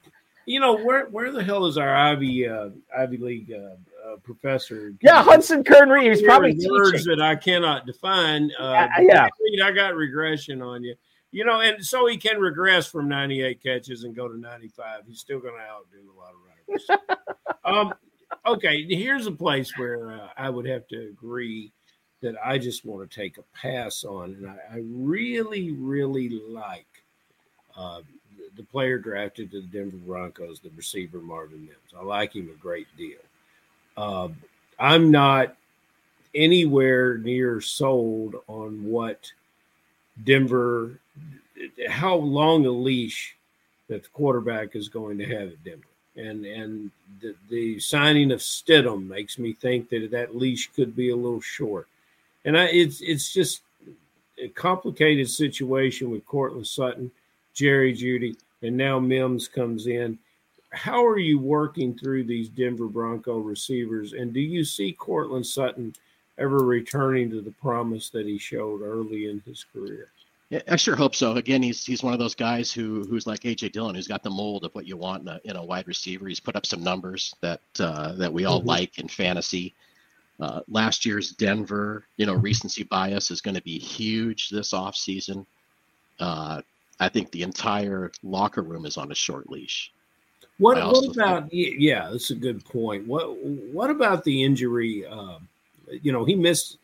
you know where where the hell is our Ivy uh, Ivy League uh, uh, professor? Yeah, Hudson Kern Reeves probably words that I cannot define. Uh, yeah, I got regression on you. You know, and so he can regress from 98 catches and go to 95. He's still going to outdo a lot of riders. um, okay, here's a place where uh, I would have to agree that I just want to take a pass on, and I, I really, really like uh, the player drafted to the Denver Broncos, the receiver Marvin Mims. I like him a great deal. Uh, I'm not anywhere near sold on what Denver, how long a leash that the quarterback is going to have at Denver. And and the, the signing of Stidham makes me think that that leash could be a little short. And I, it's it's just a complicated situation with Courtland Sutton, Jerry Jeudy, and now Mims comes in. How are you working through these Denver Bronco receivers? And do you see Courtland Sutton ever returning to the promise that he showed early in his career? Yeah, I sure hope so. Again, he's he's one of those guys who who's like AJ Dillon, who's got the mold of what you want in a, in a wide receiver. He's put up some numbers that uh, that we all mm-hmm. like in fantasy. Uh, last year's Denver, you know, recency bias is going to be huge this offseason. Uh, I think the entire locker room is on a short leash. What, what about? Think, yeah, that's a good point. What What about the injury? Uh, you know, he missed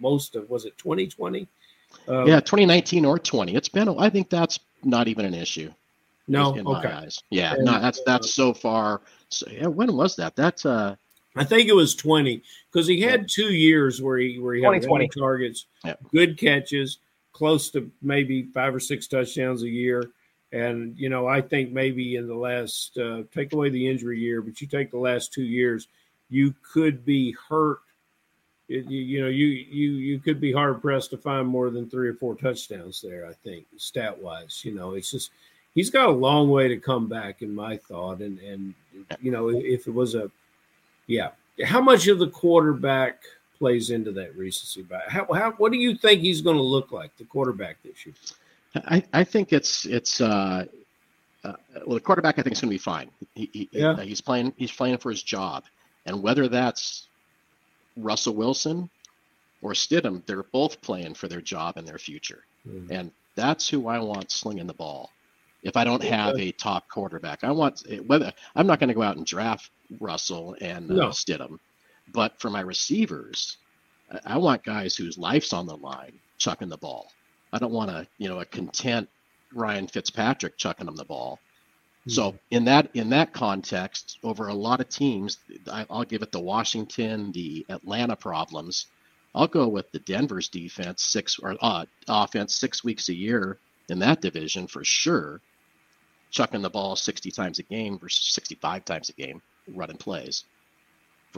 most of was it 2020? Uh, yeah, 2019 or 20. It's been. I think that's not even an issue. No, in okay. my eyes. Yeah, and, no, that's that's uh, so far. So, yeah, when was that? That's uh. I think it was 20 because he had two years where he where he had 20 targets, yeah. good catches, close to maybe five or six touchdowns a year. And, you know, I think maybe in the last, uh, take away the injury year, but you take the last two years, you could be hurt it, you, you know, you you you could be hard pressed to find more than three or four touchdowns there. I think stat wise, you know, it's just he's got a long way to come back, in my thought. And and you know, if it was a, yeah, how much of the quarterback plays into that recency bias? How, how what do you think he's going to look like, the quarterback this year? I, I think it's it's uh, uh, well the quarterback I think is going to be fine. He, he, Yeah. he's playing he's playing for his job, and whether that's Russell Wilson or Stidham, they're both playing for their job and their future, Mhm. and that's who I want slinging the ball. If I don't have a top quarterback, I want whether I'm not going to go out and draft Russell and uh, No. Stidham, but for my receivers, I- want guys whose life's on the line chucking the ball. I don't want a you know a content Ryan Fitzpatrick chucking them the ball. So in that in that context, over a lot of teams, I, I'll give it the Washington, the Atlanta problems. I'll go with the Denver's defense six or uh, offense six weeks a year in that division for sure, chucking the ball sixty times a game versus sixty-five times a game running plays,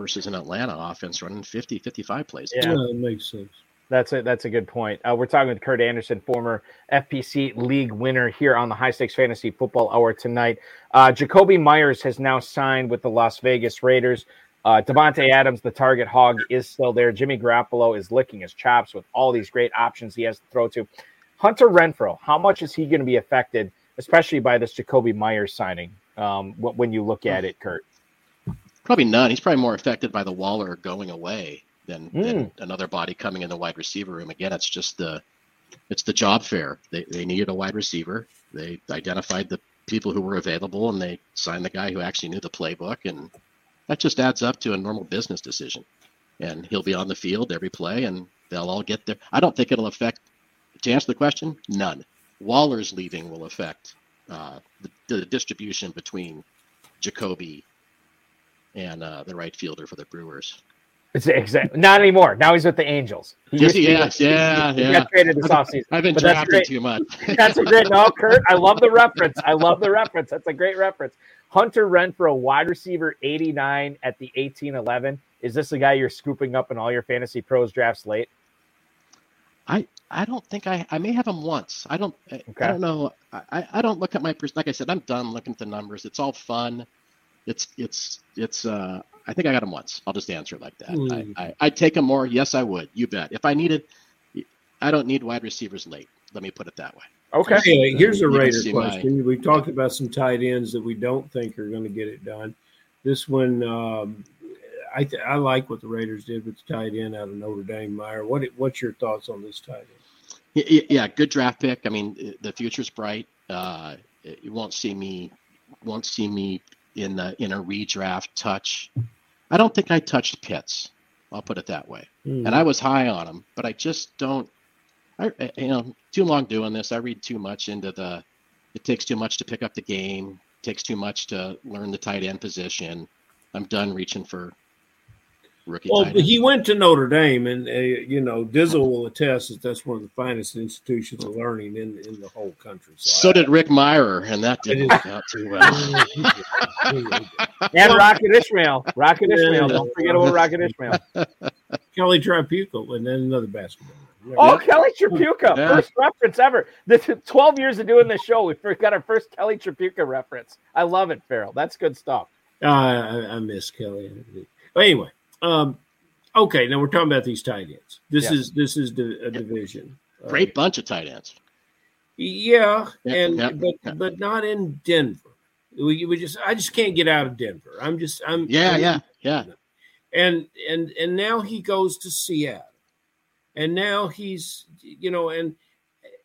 versus an Atlanta offense running 50, 55 plays. Yeah. Yeah, that makes sense. That's a that's a good point. Uh, we're talking with Kurt Anderson, former FPC league winner, here on the High Stakes Fantasy Football Hour tonight. Uh, Jakobi Meyers has now signed with the Las Vegas Raiders. Uh, Davante Adams, the target hog, is still there. Jimmy Garoppolo is licking his chops with all these great options he has to throw to. Hunter Renfrow, how much is he going to be affected, especially by this Jakobi Meyers signing? Um, when you look at it, Kurt. Probably none. He's probably more affected by the Waller going away than, than another body coming in the wide receiver room. Again, it's just the it's the job fair. They they needed a wide receiver. They identified the people who were available and they signed the guy who actually knew the playbook and that just adds up to a normal business decision. And he'll be on the field every play and they'll all get there. I don't think it'll affect to answer the question, none. Waller's leaving will affect uh, the, the distribution between Jakobi and uh, the right fielder for the Brewers. It's exactly not anymore. Now he's with the Angels. He Yes, to be yeah, he yeah. got traded this offseason. I've been But that's drafting great. too much. That's a great no, Kurt. I love the reference. I love the reference. That's a great reference. Hunter Renfrow, a wide receiver 89 at the 1811. Is this the guy you're scooping up in all your fantasy pros drafts late? I I don't think I I may have him once. I don't I, Okay. I don't know. I, I- don't look at my like I said. I'm done looking at the numbers. It's all fun. It's it's it's. uh I think I got him once. I'll just answer it like that. Hmm. I, I I'd take him more. Yes, I would. You bet. If I needed, I don't need wide receivers late. Let me put it that way. Okay. Okay, here's a You can Raider see my- question. We talked about some tight ends that we don't think are going to get it done. This one, um, I th- I like what the Raiders did with the tight end out of Notre Dame. Mayer, what what's your thoughts on this tight end? Y- y- Yeah, good draft pick. I mean, i- the future's bright. Uh, you won't see me, won't see me in the in a redraft touch. I don't think I touched Pitts. I'll put it that way. Hmm. And I was high on him, but I just don't. I I- you know too long doing this. I read too much into the. It takes too much to pick up the game. Takes too much to learn the tight end position. I'm done reaching for rookie Well, tight he went to Notre Dame, and uh, you know Dizzle will attest that that's one of the finest institutions of learning in in the whole country. So I- did Rick Mirer, and that didn't did. work out too well. And Rocket Ismail. Rocket Ismail. Don't forget about Rocket Ismail. Kelly Tripucka, and then another basketball. Oh, Kelly Tripucka. Yeah. First reference ever. The t- 12 years of doing this show, we got our first Kelly Tripucka reference. I love it, Ferrell. That's good stuff. Uh, I, I miss Kelly. But anyway, um, okay. Now we're talking about these tight ends. This Yeah. is this is the, a division. Uh, Great bunch of tight ends. yeah, Yeah, and yeah, but but not in Denver. We, we just I just can't get out of Denver. I'm just I'm Yeah, I'm- yeah, yeah. and and and now he goes to Seattle, and now he's you know and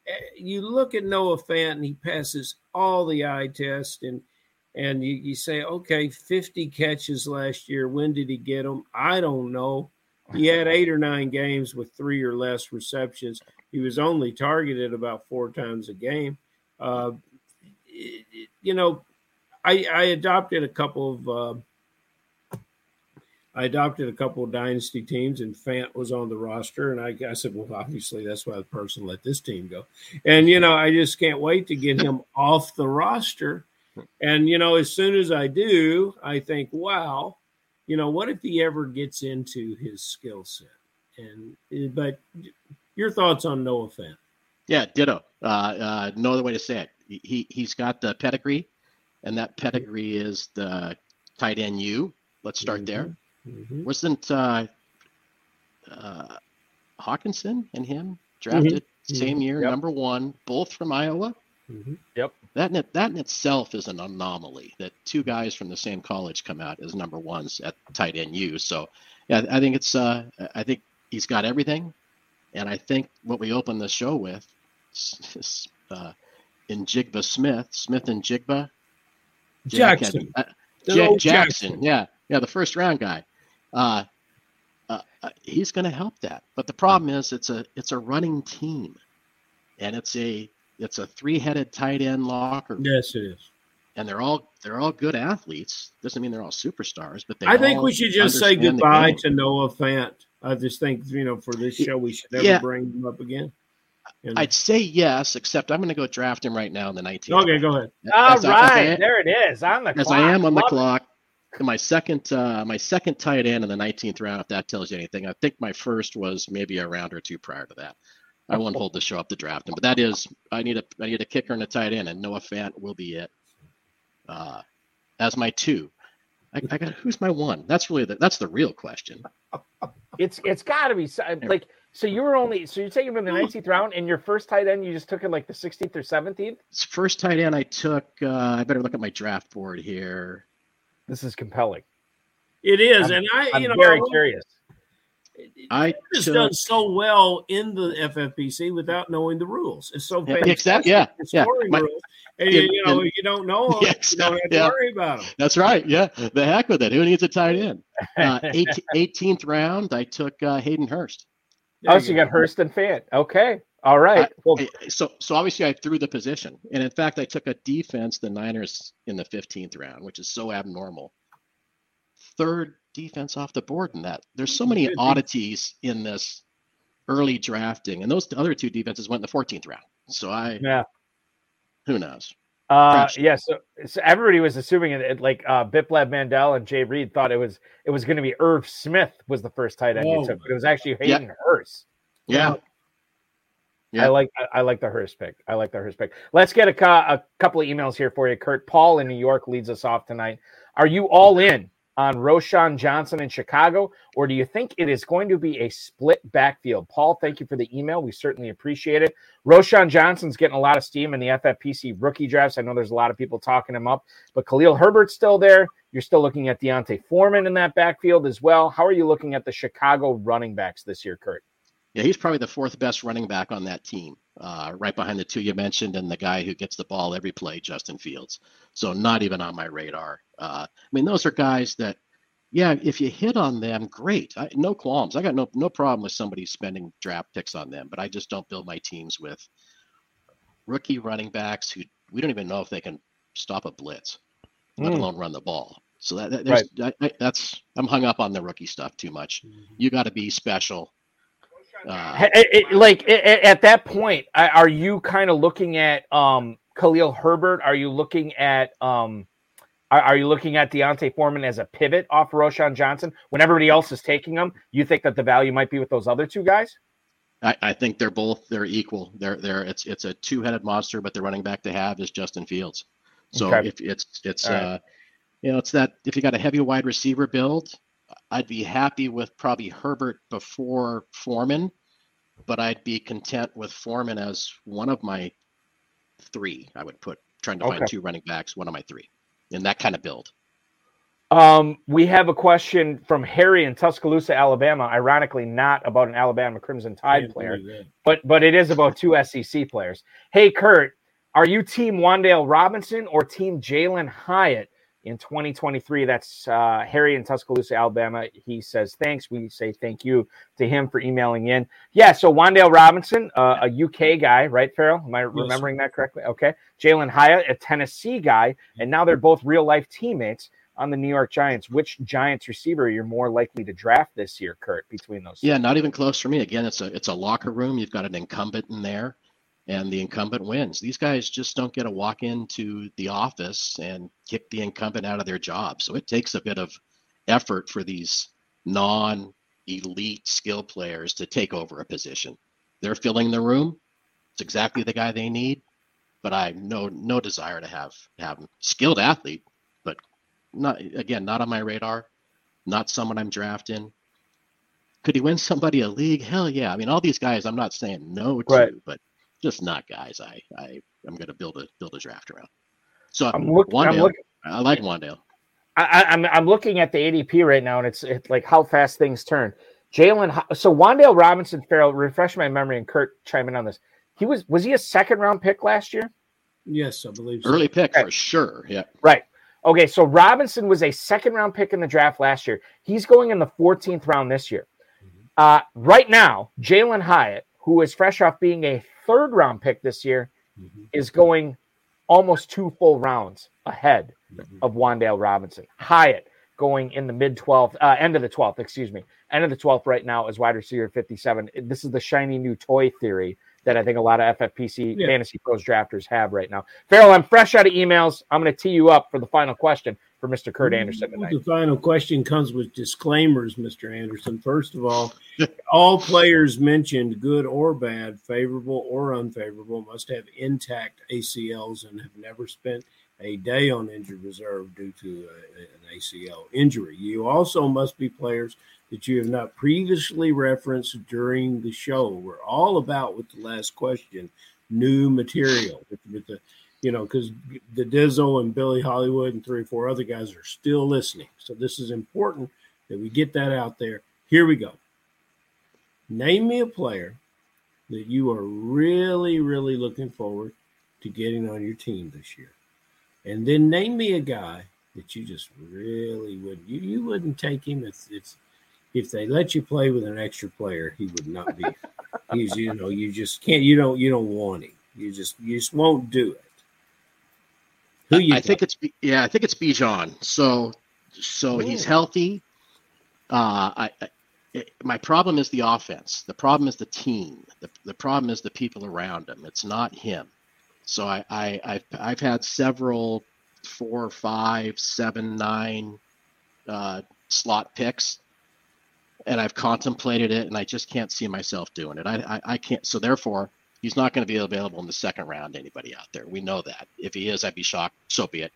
uh, you look at Noah Fant and he passes all the eye test and and you, you say okay 50 catches last year when did he get them I don't know he had eight or nine games with three or less receptions he was only targeted about four times a game uh, you know I I adopted a couple of uh, I adopted a couple of dynasty teams, and Fant was on the roster. And I, I said, well, obviously that's why the person let this team go. And you know, I just can't wait to get him off the roster. And you know, as soon as I do, I think, wow, you know, what if he ever gets into his skill set? And eh, but your thoughts on Noah Fant? Yeah, ditto. Uh, uh, no other way to say it. He he's got the pedigree, and that pedigree is the tight end you. Let's start mm-hmm. there. Mm-hmm. Wasn't uh, uh, Hockenson and him drafted mm-hmm. same year, yep. number one, both from Iowa? Mm-hmm. Yep. That in, that in itself is an anomaly that two guys from the same college come out as number ones at tight end U. So, yeah, I think it's uh, I think he's got everything, and I think what we open the show with is uh, Njigba Smith, Smith and Jigba, Jaxon, uh, Jaxon. Jaxon, yeah, yeah, the first round guy. Uh, uh, uh he's going to help that, but the problem is it's a it's a running team, and it's a it's a three-headed tight end locker. Yes, it is. And they're all they're all good athletes. Doesn't mean they're all superstars, but they. I think we should just say goodbye to Noah Fant. I just think you know for this show we should never yeah. bring him up again. You know? I'd say yes, except I'm going to go draft him right now in the 19th. Okay, go ahead. All right, I, there it is on the as clock. I am on Love the clock. My second, uh, my second tight end in the 19th round. If that tells you anything, I think my first was maybe a round or two prior to that. I won't hold the show up to draft him, but that is I need a I need a kicker and a tight end, and Noah Fant will be it. Uh, as my two, I, I got who's my one? That's really the, that's the real question. It's it's got to be like so. You were only so you're taking him in the 19th round, and your first tight end you just took him like the 16th or 17th. First tight end I took. Uh, I better look at my draft board here. This is compelling. It is, I'm, and I I'm you know very curious. I has done so well in the FFPC without knowing the rules. It's so yeah, exactly. Yeah, yeah. My, rules. And, in, you know, in, you don't know them, yeah, you don't have to yeah. worry about them. That's right. Yeah, the heck with it. Who needs a tight end? Uh, 18th round, I took uh, Hayden Hurst. oh, so you got Hurst and Fant. Okay. All right. well, so so obviously I threw the position, and in fact I took a defense, the Niners, in the 15th round, which is so abnormal. Third defense off the board in that. There's so many oddities in this early drafting, and those other two defenses went in the 14th round. So I, yeah, who knows? Uh, yeah. So, so everybody was assuming it, it like uh, Biplab Mandel and Jay Reed thought it was it was going to be Irv Smith was the first tight end oh. took, but it was actually Hayden yeah. Hurst. Yeah. Yeah. I like I like the Hurst pick. I like the Hurst pick. Let's get a, a couple of emails here for you, Kurt. Paul in New York leads us off tonight. Are you all in on Roschon Johnson in Chicago, or do you think it is going to be a split backfield? Paul, thank you for the email. We certainly appreciate it. Roschon Johnson's getting a lot of steam in the FFPC rookie drafts. I know there's a lot of people talking him up, but Khalil Herbert's still there. You're still looking at D'Onta Foreman in that backfield as well. How are you looking at the Chicago running backs this year, Kurt? Yeah, he's probably the fourth best running back on that team, uh, right behind the two you mentioned and the guy who gets the ball every play, Justin Fields. So not even on my radar. Uh, I mean, those are guys that, yeah, if you hit on them, great. I, no qualms. I got no no problem with somebody spending draft picks on them, but I just don't build my teams with rookie running backs who we don't even know if they can stop a blitz, let mm. alone run the ball. So that, that right. I, I, that's I'm hung up on the rookie stuff too much. Mm-hmm. You got to be special uh, it, it, like it, at that point, are you kind of looking at um, Khalil Herbert? Are you looking at um, are, are, you looking at D'Onta Foreman as a pivot off Roschon Johnson when everybody else is taking them? You think that the value might be with those other two guys? I, I think they're both they're equal. They're they're it's it's a two headed monster, but the running back to have is Justin Fields. So okay. if it's it's right. uh, you know it's that if you got a heavy wide receiver build, I'd be happy with probably Herbert before Foreman, but I'd be content with Foreman as one of my three. I would put trying to okay. find two running backs, one of my three, in that kind of build. Um, we have a question from Harry in Tuscaloosa, Alabama. Ironically, not about an Alabama Crimson Tide player, but but it is about two SEC players. Hey, Kurt, are you Team Wan'Dale Robinson or Team Jalin Hyatt? In 2023. That's uh, Harry in Tuscaloosa, Alabama. He says thanks. We say thank you to him for emailing in. Yeah, so Wan'Dale Robinson, uh, a UK guy, right, Ferrell? Am I yes. remembering that correctly? Okay. Jalin Hyatt, a Tennessee guy, and now they're both real life teammates on the New York Giants. Which Giants receiver you're more likely to draft this year, Kurt? Between those, yeah, not even close for me. Again, it's a it's a locker room. You've got an incumbent in there and the incumbent wins. These guys just don't get to walk into the office and kick the incumbent out of their job. So it takes a bit of effort for these non elite skill players to take over a position. They're filling the room. It's exactly the guy they need. But I have no no desire to have have him. skilled athlete, but not again not on my radar. Not someone I'm drafting. Could he win somebody a league? Hell yeah! I mean, all these guys. I'm not saying no to, right. but just not guys. I I I'm going to build a build a draft around. So I'm, look, Wan'Dale, I'm looking, I like Wan'Dale. I, am I'm, I'm looking at the ADP right now, and it's, it's like how fast things turn. Jalin, so Wan'Dale Robinson Ferrell, refresh my memory, and Kurt chime in on this. He was was he a second round pick last year? Yes, I believe so. Early pick for sure. Yeah. Right. Okay, so Robinson was a second round pick in the draft last year. He's going in the 14th round this year. Mm-hmm. Uh, right now, Jalin Hyatt, who is fresh off being a third round pick this year, mm-hmm. is going almost two full rounds ahead mm-hmm. of Wan'Dale Robinson. Hyatt going in the mid 12th, uh, end of the 12th, excuse me, end of the 12th right now is wide receiver 57. This is the shiny new toy theory that I think a lot of FFPC yeah. fantasy pros drafters have right now. Ferrell, I'm fresh out of emails. I'm going to tee you up for the final question for Mr. Kurt Anderson tonight. The final question comes with disclaimers, Mr. Anderson. First of all, all players mentioned, good or bad, favorable or unfavorable, must have intact ACLs and have never spent a day on injured reserve due to uh, a, an ACL injury. You also must be players – that you have not previously referenced during the show. We're all about with the last question, new material with, with the, you know, because the Dizzle and Billy Hollywood and three or four other guys are still listening. So this is important that we get that out there. Here we go. Name me a player that you are really, really looking forward to getting on your team this year. And then name me a guy that you just really wouldn't you, you wouldn't take him if it's if they let you play with an extra player, he would not be. he's you know you just can't you don't you don't want him. You just you just won't do it. Who you? I got? think it's yeah. I think it's Bijan. So so Ooh. he's healthy. Uh, I, I it, my problem is the offense. The problem is the team. The, the problem is the people around him. It's not him. So I, I I've I've had several four, five, seven, nine uh, slot picks and I've contemplated it, and I just can't see myself doing it. I, I, I can't. So therefore, he's not going to be available in the second round. anybody out there? We know that. If he is, I'd be shocked. So be it.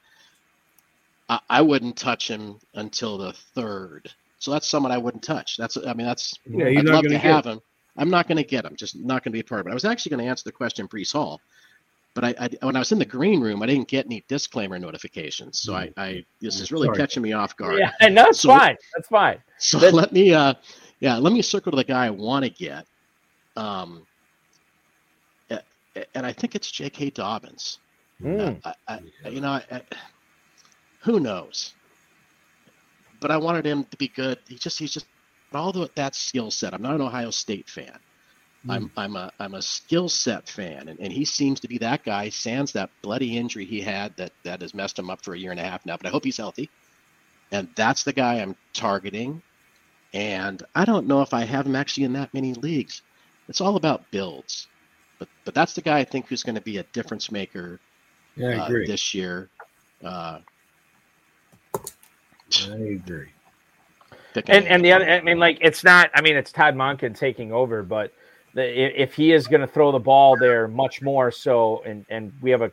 I, I wouldn't touch him until the third. So that's someone I wouldn't touch. That's I mean that's yeah, I'd love to have him. I'm not going to get him. Just not going to be a part of it. I was actually going to answer the question, Breece Hall, but I, I, when I was in the green room, I didn't get any disclaimer notifications. So I, I this is really Sorry. catching me off guard. Yeah, no, that's so, fine. That's fine. So let me, uh, yeah, let me circle to the guy I want to get. Um, and I think it's J.K. Dobbins. Mm. Uh, I, I, you know, I, who knows? But I wanted him to be good. He just, he's just all the, that skill set. I'm not an Ohio State fan. Mm. I'm I'm a I'm a skill set fan, and, and he seems to be that guy. Sans that bloody injury he had that that has messed him up for a year and a half now. But I hope he's healthy, and that's the guy I'm targeting. And I don't know if I have him actually in that many leagues. It's all about builds, but but that's the guy I think who's going to be a difference maker yeah, uh, this year. Uh, I agree. And and the other, I mean, like it's not. I mean, it's Todd Monken taking over, but if he is going to throw the ball there much more so, and and we have a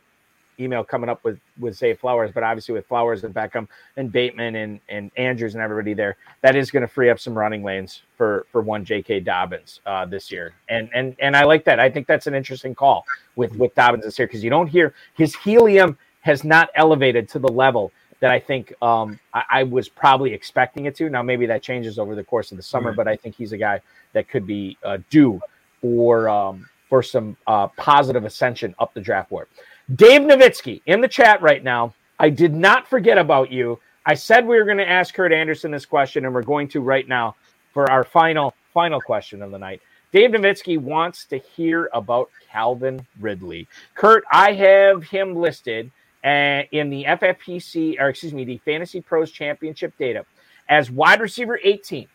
email coming up with with Zay Flowers, but obviously with Flowers and Beckham and Bateman and and Andrews and everybody there, that is going to free up some running lanes for for one J.K. Dobbins uh, this year, and and and I like that. I think that's an interesting call with with Dobbins this year because you don't hear his helium has not elevated to the level that I think um, I, I, was probably expecting it to. Now maybe that changes over the course of the summer, right. but I think he's a guy that could be uh, due for um, for some uh, positive ascension up the draft board. Dave Nowitzki in the chat right now. I did not forget about you. I said we were going to ask Kurt Anderson this question, and we're going to right now for our final final question of the night. Dave Nowitzki wants to hear about Calvin Ridley. Kurt, I have him listed uh, in the FFPC, or excuse me, the Fantasy Pros Championship data as wide receiver 18,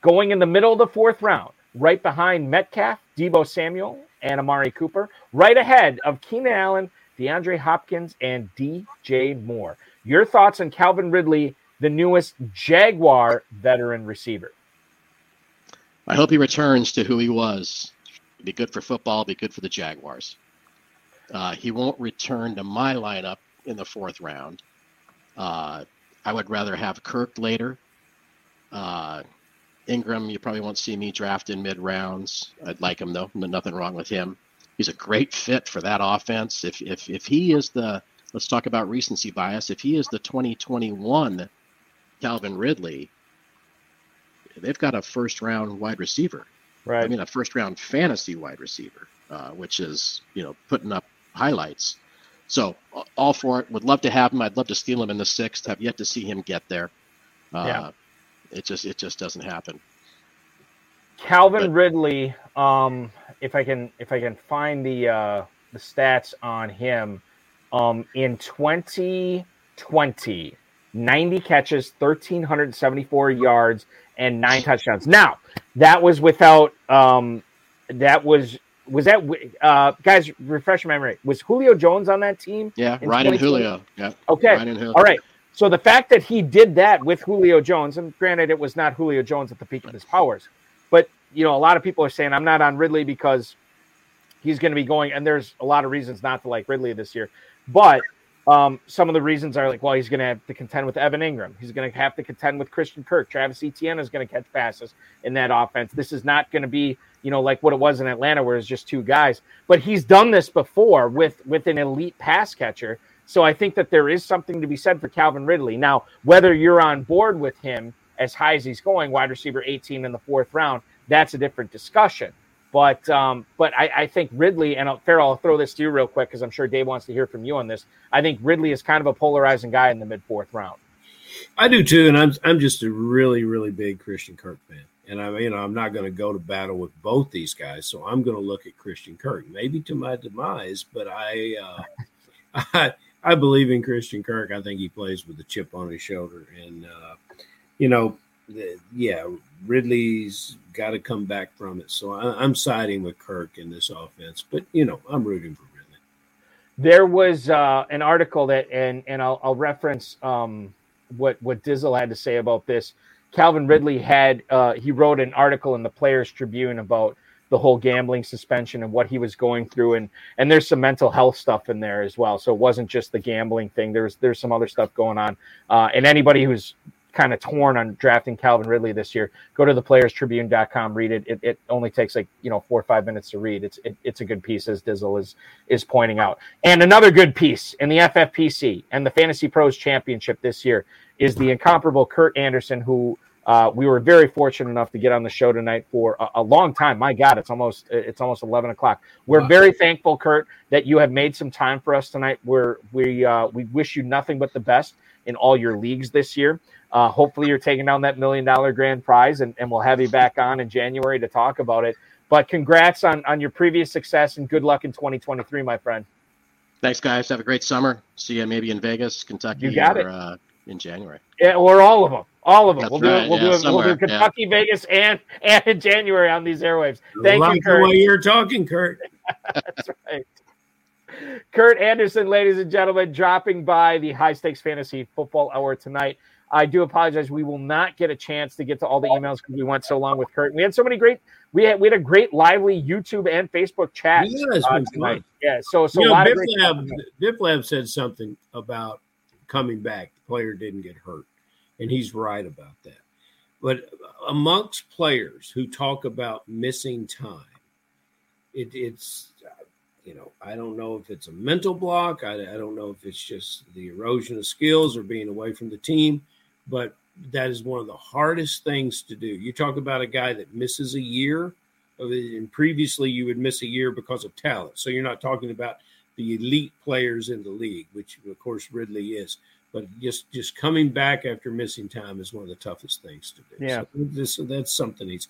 going in the middle of the fourth round right behind Metcalf, Deebo Samuel, and Amari Cooper, right ahead of Keenan Allen, DeAndre Hopkins, and DJ Moore. Your thoughts on Calvin Ridley, the newest Jaguar veteran receiver? I hope he returns to who he was. be good for football, be good for the Jaguars. Uh, he won't return to my lineup in the fourth round. Uh, I would rather have Kirk later. Uh, Engram, you probably won't see me draft in mid rounds. I'd like him though. Nothing wrong with him. He's a great fit for that offense. If if if he is the let's talk about recency bias. If he is the 2021 Calvin Ridley, they've got a first round wide receiver. Right. I mean, a first round fantasy wide receiver, uh, which is you know putting up highlights. So all for it. Would love to have him. I'd love to steal him in the sixth. Have yet to see him get there. Uh, yeah. It just it just doesn't happen. Calvin but, Ridley. Um, if I can if I can find the uh, the stats on him, um, in 2020, 90 catches, 1,374 yards, and nine touchdowns. Now, that was without, um, that was, was that, uh, guys, refresh my memory. Was Julio Jones on that team? Yeah, Ryan and Julio. Yeah. Okay. Julio. All right. So the fact that he did that with Julio Jones, and granted, it was not Julio Jones at the peak of his powers, but, you know, a lot of people are saying, I'm not on Ridley because he's going to be going, and there's a lot of reasons not to like Ridley this year. But um, some of the reasons are like, well, he's going to have to contend with Evan Engram. He's going to have to contend with Christian Kirk. Travis Etienne is going to catch passes in that offense. This is not going to be, you know, like what it was in Atlanta, where it's just two guys. But he's done this before with with an elite pass catcher. So I think that there is something to be said for Calvin Ridley. Now, whether you're on board with him as high as he's going, wide receiver 18 in the fourth round, that's a different discussion. But um, but I, I, think Ridley and Ferrell, I'll throw this to you real quick because I'm sure Dave wants to hear from you on this. I think Ridley is kind of a polarizing guy in the mid fourth round. I do too, and I'm I'm just a really really big Christian Kirk fan, and I you know I'm not going to go to battle with both these guys, so I'm going to look at Christian Kirk, maybe to my demise, but I uh, I I believe in Christian Kirk. I think he plays with a chip on his shoulder, and uh, you know yeah, Ridley's got to come back from it. So I, am siding with Kirk in this offense, but you know, I'm rooting for Ridley. There was uh, an article that, and and I'll, I'll reference um, what what Dizzle had to say about this. Calvin Ridley had uh, he wrote an article in the Players Tribune about the whole gambling suspension and what he was going through and and there's some mental health stuff in there as well so it wasn't just the gambling thing there's there's some other stuff going on uh, and anybody who's kind of torn on drafting Calvin Ridley this year, go to the playerstribune.com, read it. It, it only takes like, you know, four or five minutes to read. It's, it, it's a good piece as Dizzle is, is pointing out. And another good piece in the FFPC and the Fantasy Pros Championship this year is the incomparable Kurt Anderson, who uh, we were very fortunate enough to get on the show tonight for a, a, long time. My God, it's almost it's almost eleven o'clock. We're wow. very thankful, Kurt, that you have made some time for us tonight. We're we uh, we wish you nothing but the best in all your leagues this year. Uh, hopefully, you're taking down that million dollar grand prize, and, and we'll have you back on in January to talk about it. But congrats on, on your previous success and good luck in 2023, my friend. Thanks, guys. Have a great summer. See you maybe in Vegas, Kentucky, you got or it. Uh, in January. Yeah, or all of them. All of them. we'll, right. do, we'll, yeah, do we'll do Kentucky, yeah. Vegas, and and in January on these airwaves. Thank like you, Kurt. The way you're talking, Kurt. That's right. Kurt Anderson, ladies and gentlemen, dropping by the high stakes fantasy football hour tonight. I do apologize. We will not get a chance to get to all the emails because we went so long with Kurt. We had so many great. We had we had a great lively YouTube and Facebook chat yeah, uh, tonight. Yeah, so so you know, Biff Lab, Biff Lab said something about coming back. The player didn't get hurt, and he's right about that. But amongst players who talk about missing time, it, it's you know, I don't know if it's a mental block. I, I, don't know if it's just the erosion of skills or being away from the team but that is one of the hardest things to do. You talk about a guy that misses a year, and previously you would miss a year because of talent. So you're not talking about the elite players in the league, which of course Ridley is. But just just coming back after missing time is one of the toughest things to do. Yeah, so this, that's something he's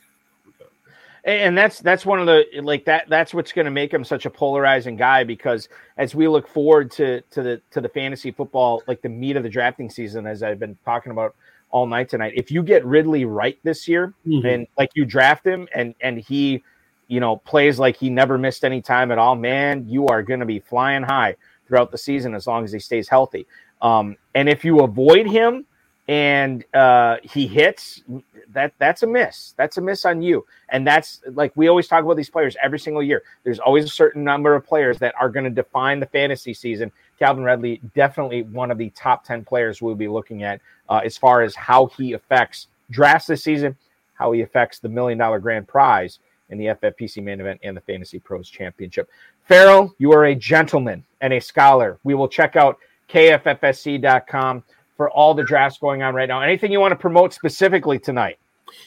and that's that's one of the like that that's what's going to make him such a polarizing guy because as we look forward to to the to the fantasy football like the meat of the drafting season as I've been talking about all night tonight if you get Ridley right this year mm-hmm. and like you draft him and and he you know plays like he never missed any time at all man you are going to be flying high throughout the season as long as he stays healthy um, and if you avoid him and uh, he hits, that that's a miss. That's a miss on you. And that's like we always talk about these players every single year. There's always a certain number of players that are going to define the fantasy season. Calvin Ridley, definitely one of the top 10 players we'll be looking at uh, as far as how he affects drafts this season, how he affects the million dollar grand prize in the FFPC main event and the Fantasy Pros Championship. Ferrell, you are a gentleman and a scholar. We will check out kffsc.com for all the drafts going on right now. Anything you want to promote specifically tonight?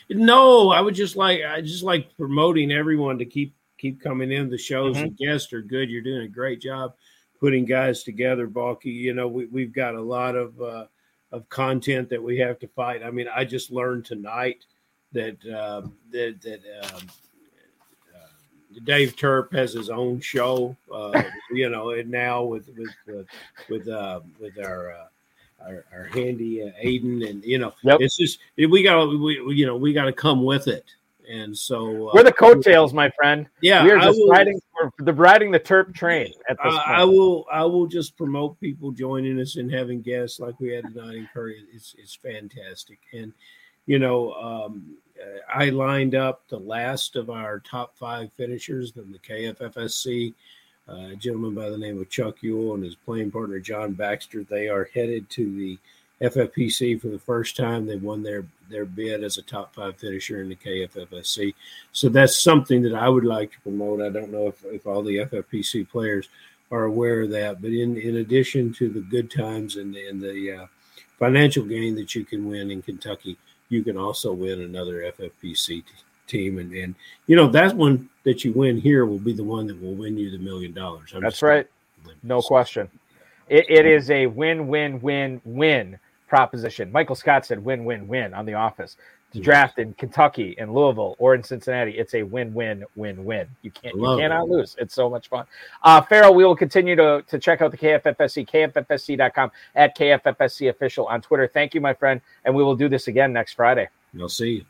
No, I would just like I just like promoting everyone to keep keep coming in. The shows mm-hmm. the guests are good. You're doing a great job putting guys together, Balky. You know, we, we've got a lot of uh, of content that we have to fight. I mean, I just learned tonight that uh, that that um, uh, Dave Turp has his own show. Uh, you know, and now with with with with, uh, with our uh, our, our handy uh, Aiden, and you know, yep. it's just we got we, you know we got to come with it. And so uh, we're the coattails, my friend. Yeah, we are just will, riding the riding the Turp train. At this I, I, will I will just promote people joining us and having guests like we had tonight in Curry. It's it's fantastic, and you know um, I lined up the last of our top five finishers in the KFFSC uh, a gentleman by the name of Chuck Yule and his playing partner John Baxter. They are headed to the FFPC for the first time. They won their their bid as a top five finisher in the KFFSC. So that's something that I would like to promote. I don't know if, if all the FFPC players are aware of that, but in, in addition to the good times and the, and the uh, financial gain that you can win in Kentucky, you can also win another FFPC team. And, and you know, that one that you win here will be the one that will win you the million dollars. That's right. No question. It, it is a win, win, win, win proposition. Michael Scott said win, win, win on The Office. To draft in Kentucky, in Louisville, or in Cincinnati, it's a win, win, win, win. You can't, you cannot it. lose. It's so much fun. Uh, Ferrell, we will continue to, to check out the KFFSC, KFFSC.com, at KFFSC official on Twitter. Thank you, my friend, and we will do this again next Friday. We'll see you.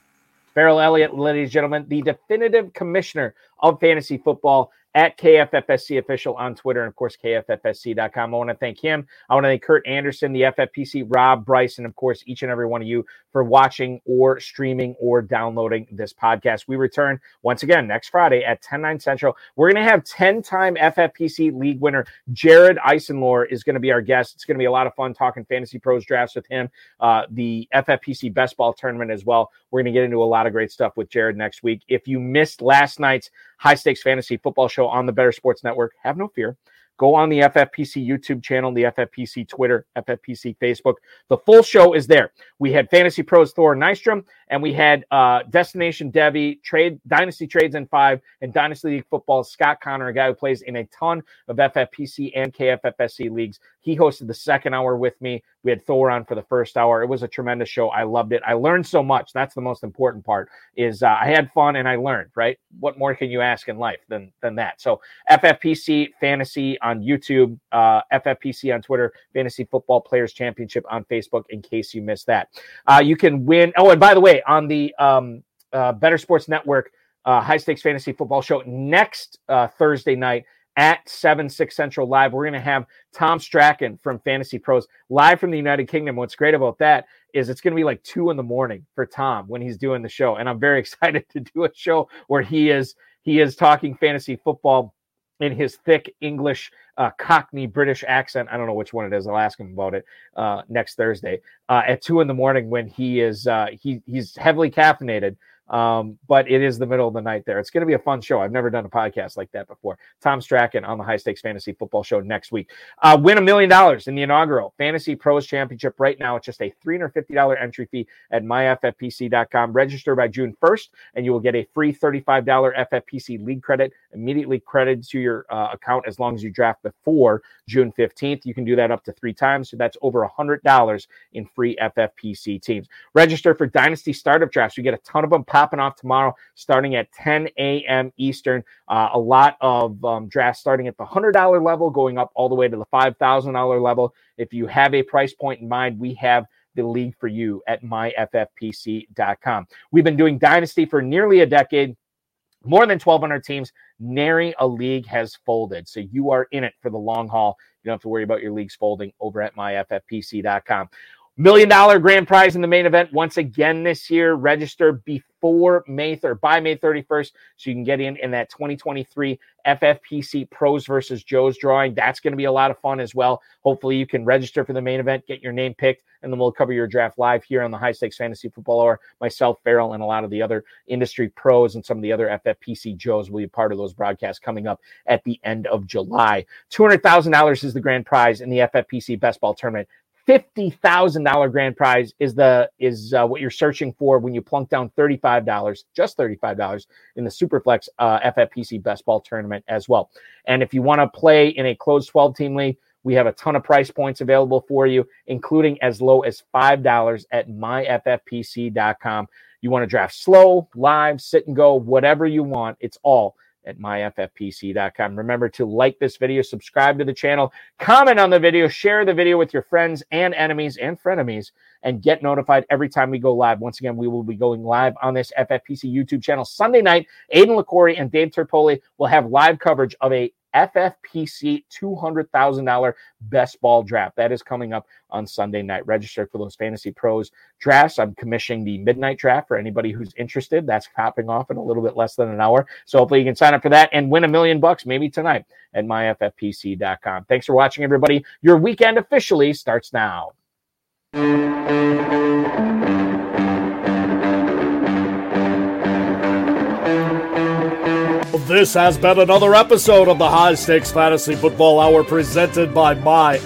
Ferrell Elliott, ladies and gentlemen, the definitive commissioner of fantasy football at KFFSC official on Twitter, and of course, KFFSC.com. I want to thank him. I want to thank Kurt Anderson, the FFPC, Rob Bryce, and of course, each and every one of you for watching or streaming or downloading this podcast. We return once again next Friday at 10 9 Central. We're going to have 10 time FFPC league winner Jared Eisenlohr is going to be our guest. It's going to be a lot of fun talking fantasy pros drafts with him, uh, the FFPC best ball tournament as well. We're going to get into a lot of great stuff with Jared next week. If you missed last night's high stakes fantasy football show on the Better Sports Network. Have no fear. Go on the FFPC YouTube channel, the FFPC Twitter, FFPC Facebook. The full show is there. We had Fantasy Pros Thor Nystrom, and we had uh, Destination Devy, Trade Dynasty Trades in Five, and Dynasty League Football. Scott Connor, a guy who plays in a ton of FFPC and KFFSC leagues. He hosted the second hour with me. We had Thor on for the first hour. It was a tremendous show. I loved it. I learned so much. That's the most important part. Is uh, I had fun and I learned. Right? What more can you ask in life than than that? So FFPC Fantasy on YouTube, uh, FFPC on Twitter, Fantasy Football Players Championship on Facebook. In case you missed that, uh, you can win. Oh, and by the way, on the um, uh, Better Sports Network. Uh, high stakes fantasy football show next uh, Thursday night at 7 6 Central Live. We're going to have Tom Strachan from Fantasy Pros live from the United Kingdom. What's great about that is it's going to be like two in the morning for Tom when he's doing the show. And I'm very excited to do a show where he is he is talking fantasy football in his thick English, uh, Cockney British accent. I don't know which one it is. I'll ask him about it uh, next Thursday uh, at two in the morning when he is uh, he he's heavily caffeinated. Um, but it is the middle of the night there. It's going to be a fun show. I've never done a podcast like that before. Tom Strachan on the High Stakes Fantasy Football Show next week. Uh, win a million dollars in the inaugural Fantasy Pros Championship right now. It's just a $350 entry fee at myffpc.com. Register by June 1st, and you will get a free $35 FFPC league credit immediately credited to your uh, account as long as you draft before June 15th. You can do that up to three times. So that's over $100 in free FFPC teams. Register for Dynasty Startup Drafts. You get a ton of them popping off tomorrow, starting at 10 a.m. Eastern. Uh, a lot of um, drafts starting at the $100 level, going up all the way to the $5,000 level. If you have a price point in mind, we have the league for you at myffpc.com. We've been doing Dynasty for nearly a decade. More than 1,200 teams. Nary a league has folded. So you are in it for the long haul. You don't have to worry about your leagues folding over at myffpc.com. Million dollar grand prize in the main event once again this year. Register before May or by May 31st so you can get in in that 2023 FFPC Pros versus Joe's drawing. That's going to be a lot of fun as well. Hopefully, you can register for the main event, get your name picked, and then we'll cover your draft live here on the High Stakes Fantasy Football Hour. Myself, Ferrell, and a lot of the other industry pros and some of the other FFPC Joes will be part of those broadcasts coming up at the end of July. $200,000 is the grand prize in the FFPC Best Ball Tournament fifty thousand dollar grand prize is the is uh, what you're searching for when you plunk down thirty five dollars, just thirty five dollars in the Superflex uh, FFPC Best Ball Tournament as well. And if you want to play in a closed twelve team league, we have a ton of price points available for you, including as low as five dollars at myffpc.com. You want to draft slow, live, sit and go, whatever you want. It's all at myffpc.com. Remember to like this video, subscribe to the channel, comment on the video, share the video with your friends and enemies and frenemies, and get notified every time we go live. Once again, we will be going live on this FFPC YouTube channel Sunday night. Aiden LaCorey and Dave Terpoli will have live coverage of a FFPC $200,000 best ball draft. That is coming up on Sunday night. Register for those Fantasy Pros drafts. I'm commissioning the midnight draft for anybody who's interested. That's popping off in a little bit less than an hour. So hopefully you can sign up for that and win a million bucks maybe tonight at myffpc.com. Thanks for watching, everybody. Your weekend officially starts now. This has been another episode of the High Stakes Fantasy Football Hour presented by MyFFPC.com.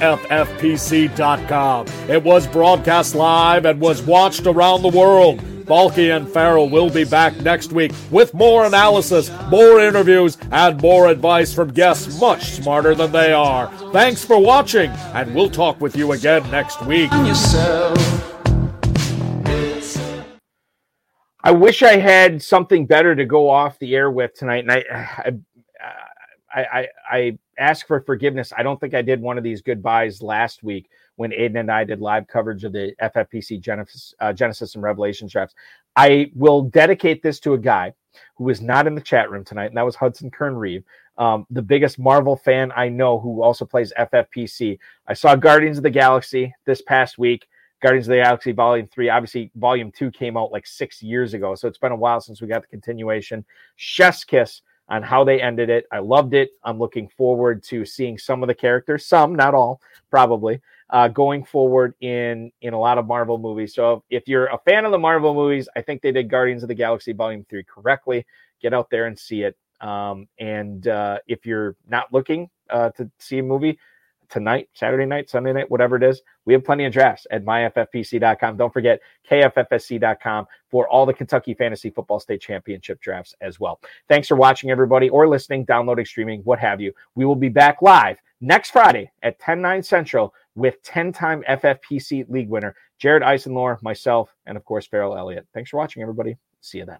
It was broadcast live and was watched around the world. Balky and Ferrell will be back next week with more analysis, more interviews, and more advice from guests much smarter than they are. Thanks for watching, and we'll talk with you again next week. I wish I had something better to go off the air with tonight, and I, I, I, I ask for forgiveness. I don't think I did one of these goodbyes last week when Aiden and I did live coverage of the FFPC Genesis, uh, Genesis and Revelation drafts. I will dedicate this to a guy who was not in the chat room tonight, and that was Hudson Kern Reeve, um, the biggest Marvel fan I know, who also plays FFPC. I saw Guardians of the Galaxy this past week. Guardians of the Galaxy Volume 3. Obviously, Volume 2 came out like six years ago. So it's been a while since we got the continuation. Chef's Kiss on how they ended it. I loved it. I'm looking forward to seeing some of the characters, some, not all, probably, uh, going forward in in a lot of Marvel movies. So if you're a fan of the Marvel movies, I think they did Guardians of the Galaxy Volume 3 correctly. Get out there and see it. Um, and uh, if you're not looking uh, to see a movie, tonight, Saturday night, Sunday night, whatever it is. We have plenty of drafts at myffpc.com. Don't forget kffsc.com for all the Kentucky Fantasy Football State Championship drafts as well. Thanks for watching, everybody, or listening, downloading, streaming, what have you. We will be back live next Friday at 10 9 Central with 10 time FFPC league winner Jared Eisenlohr, myself, and of course, Ferrell Elliott. Thanks for watching, everybody. See you then.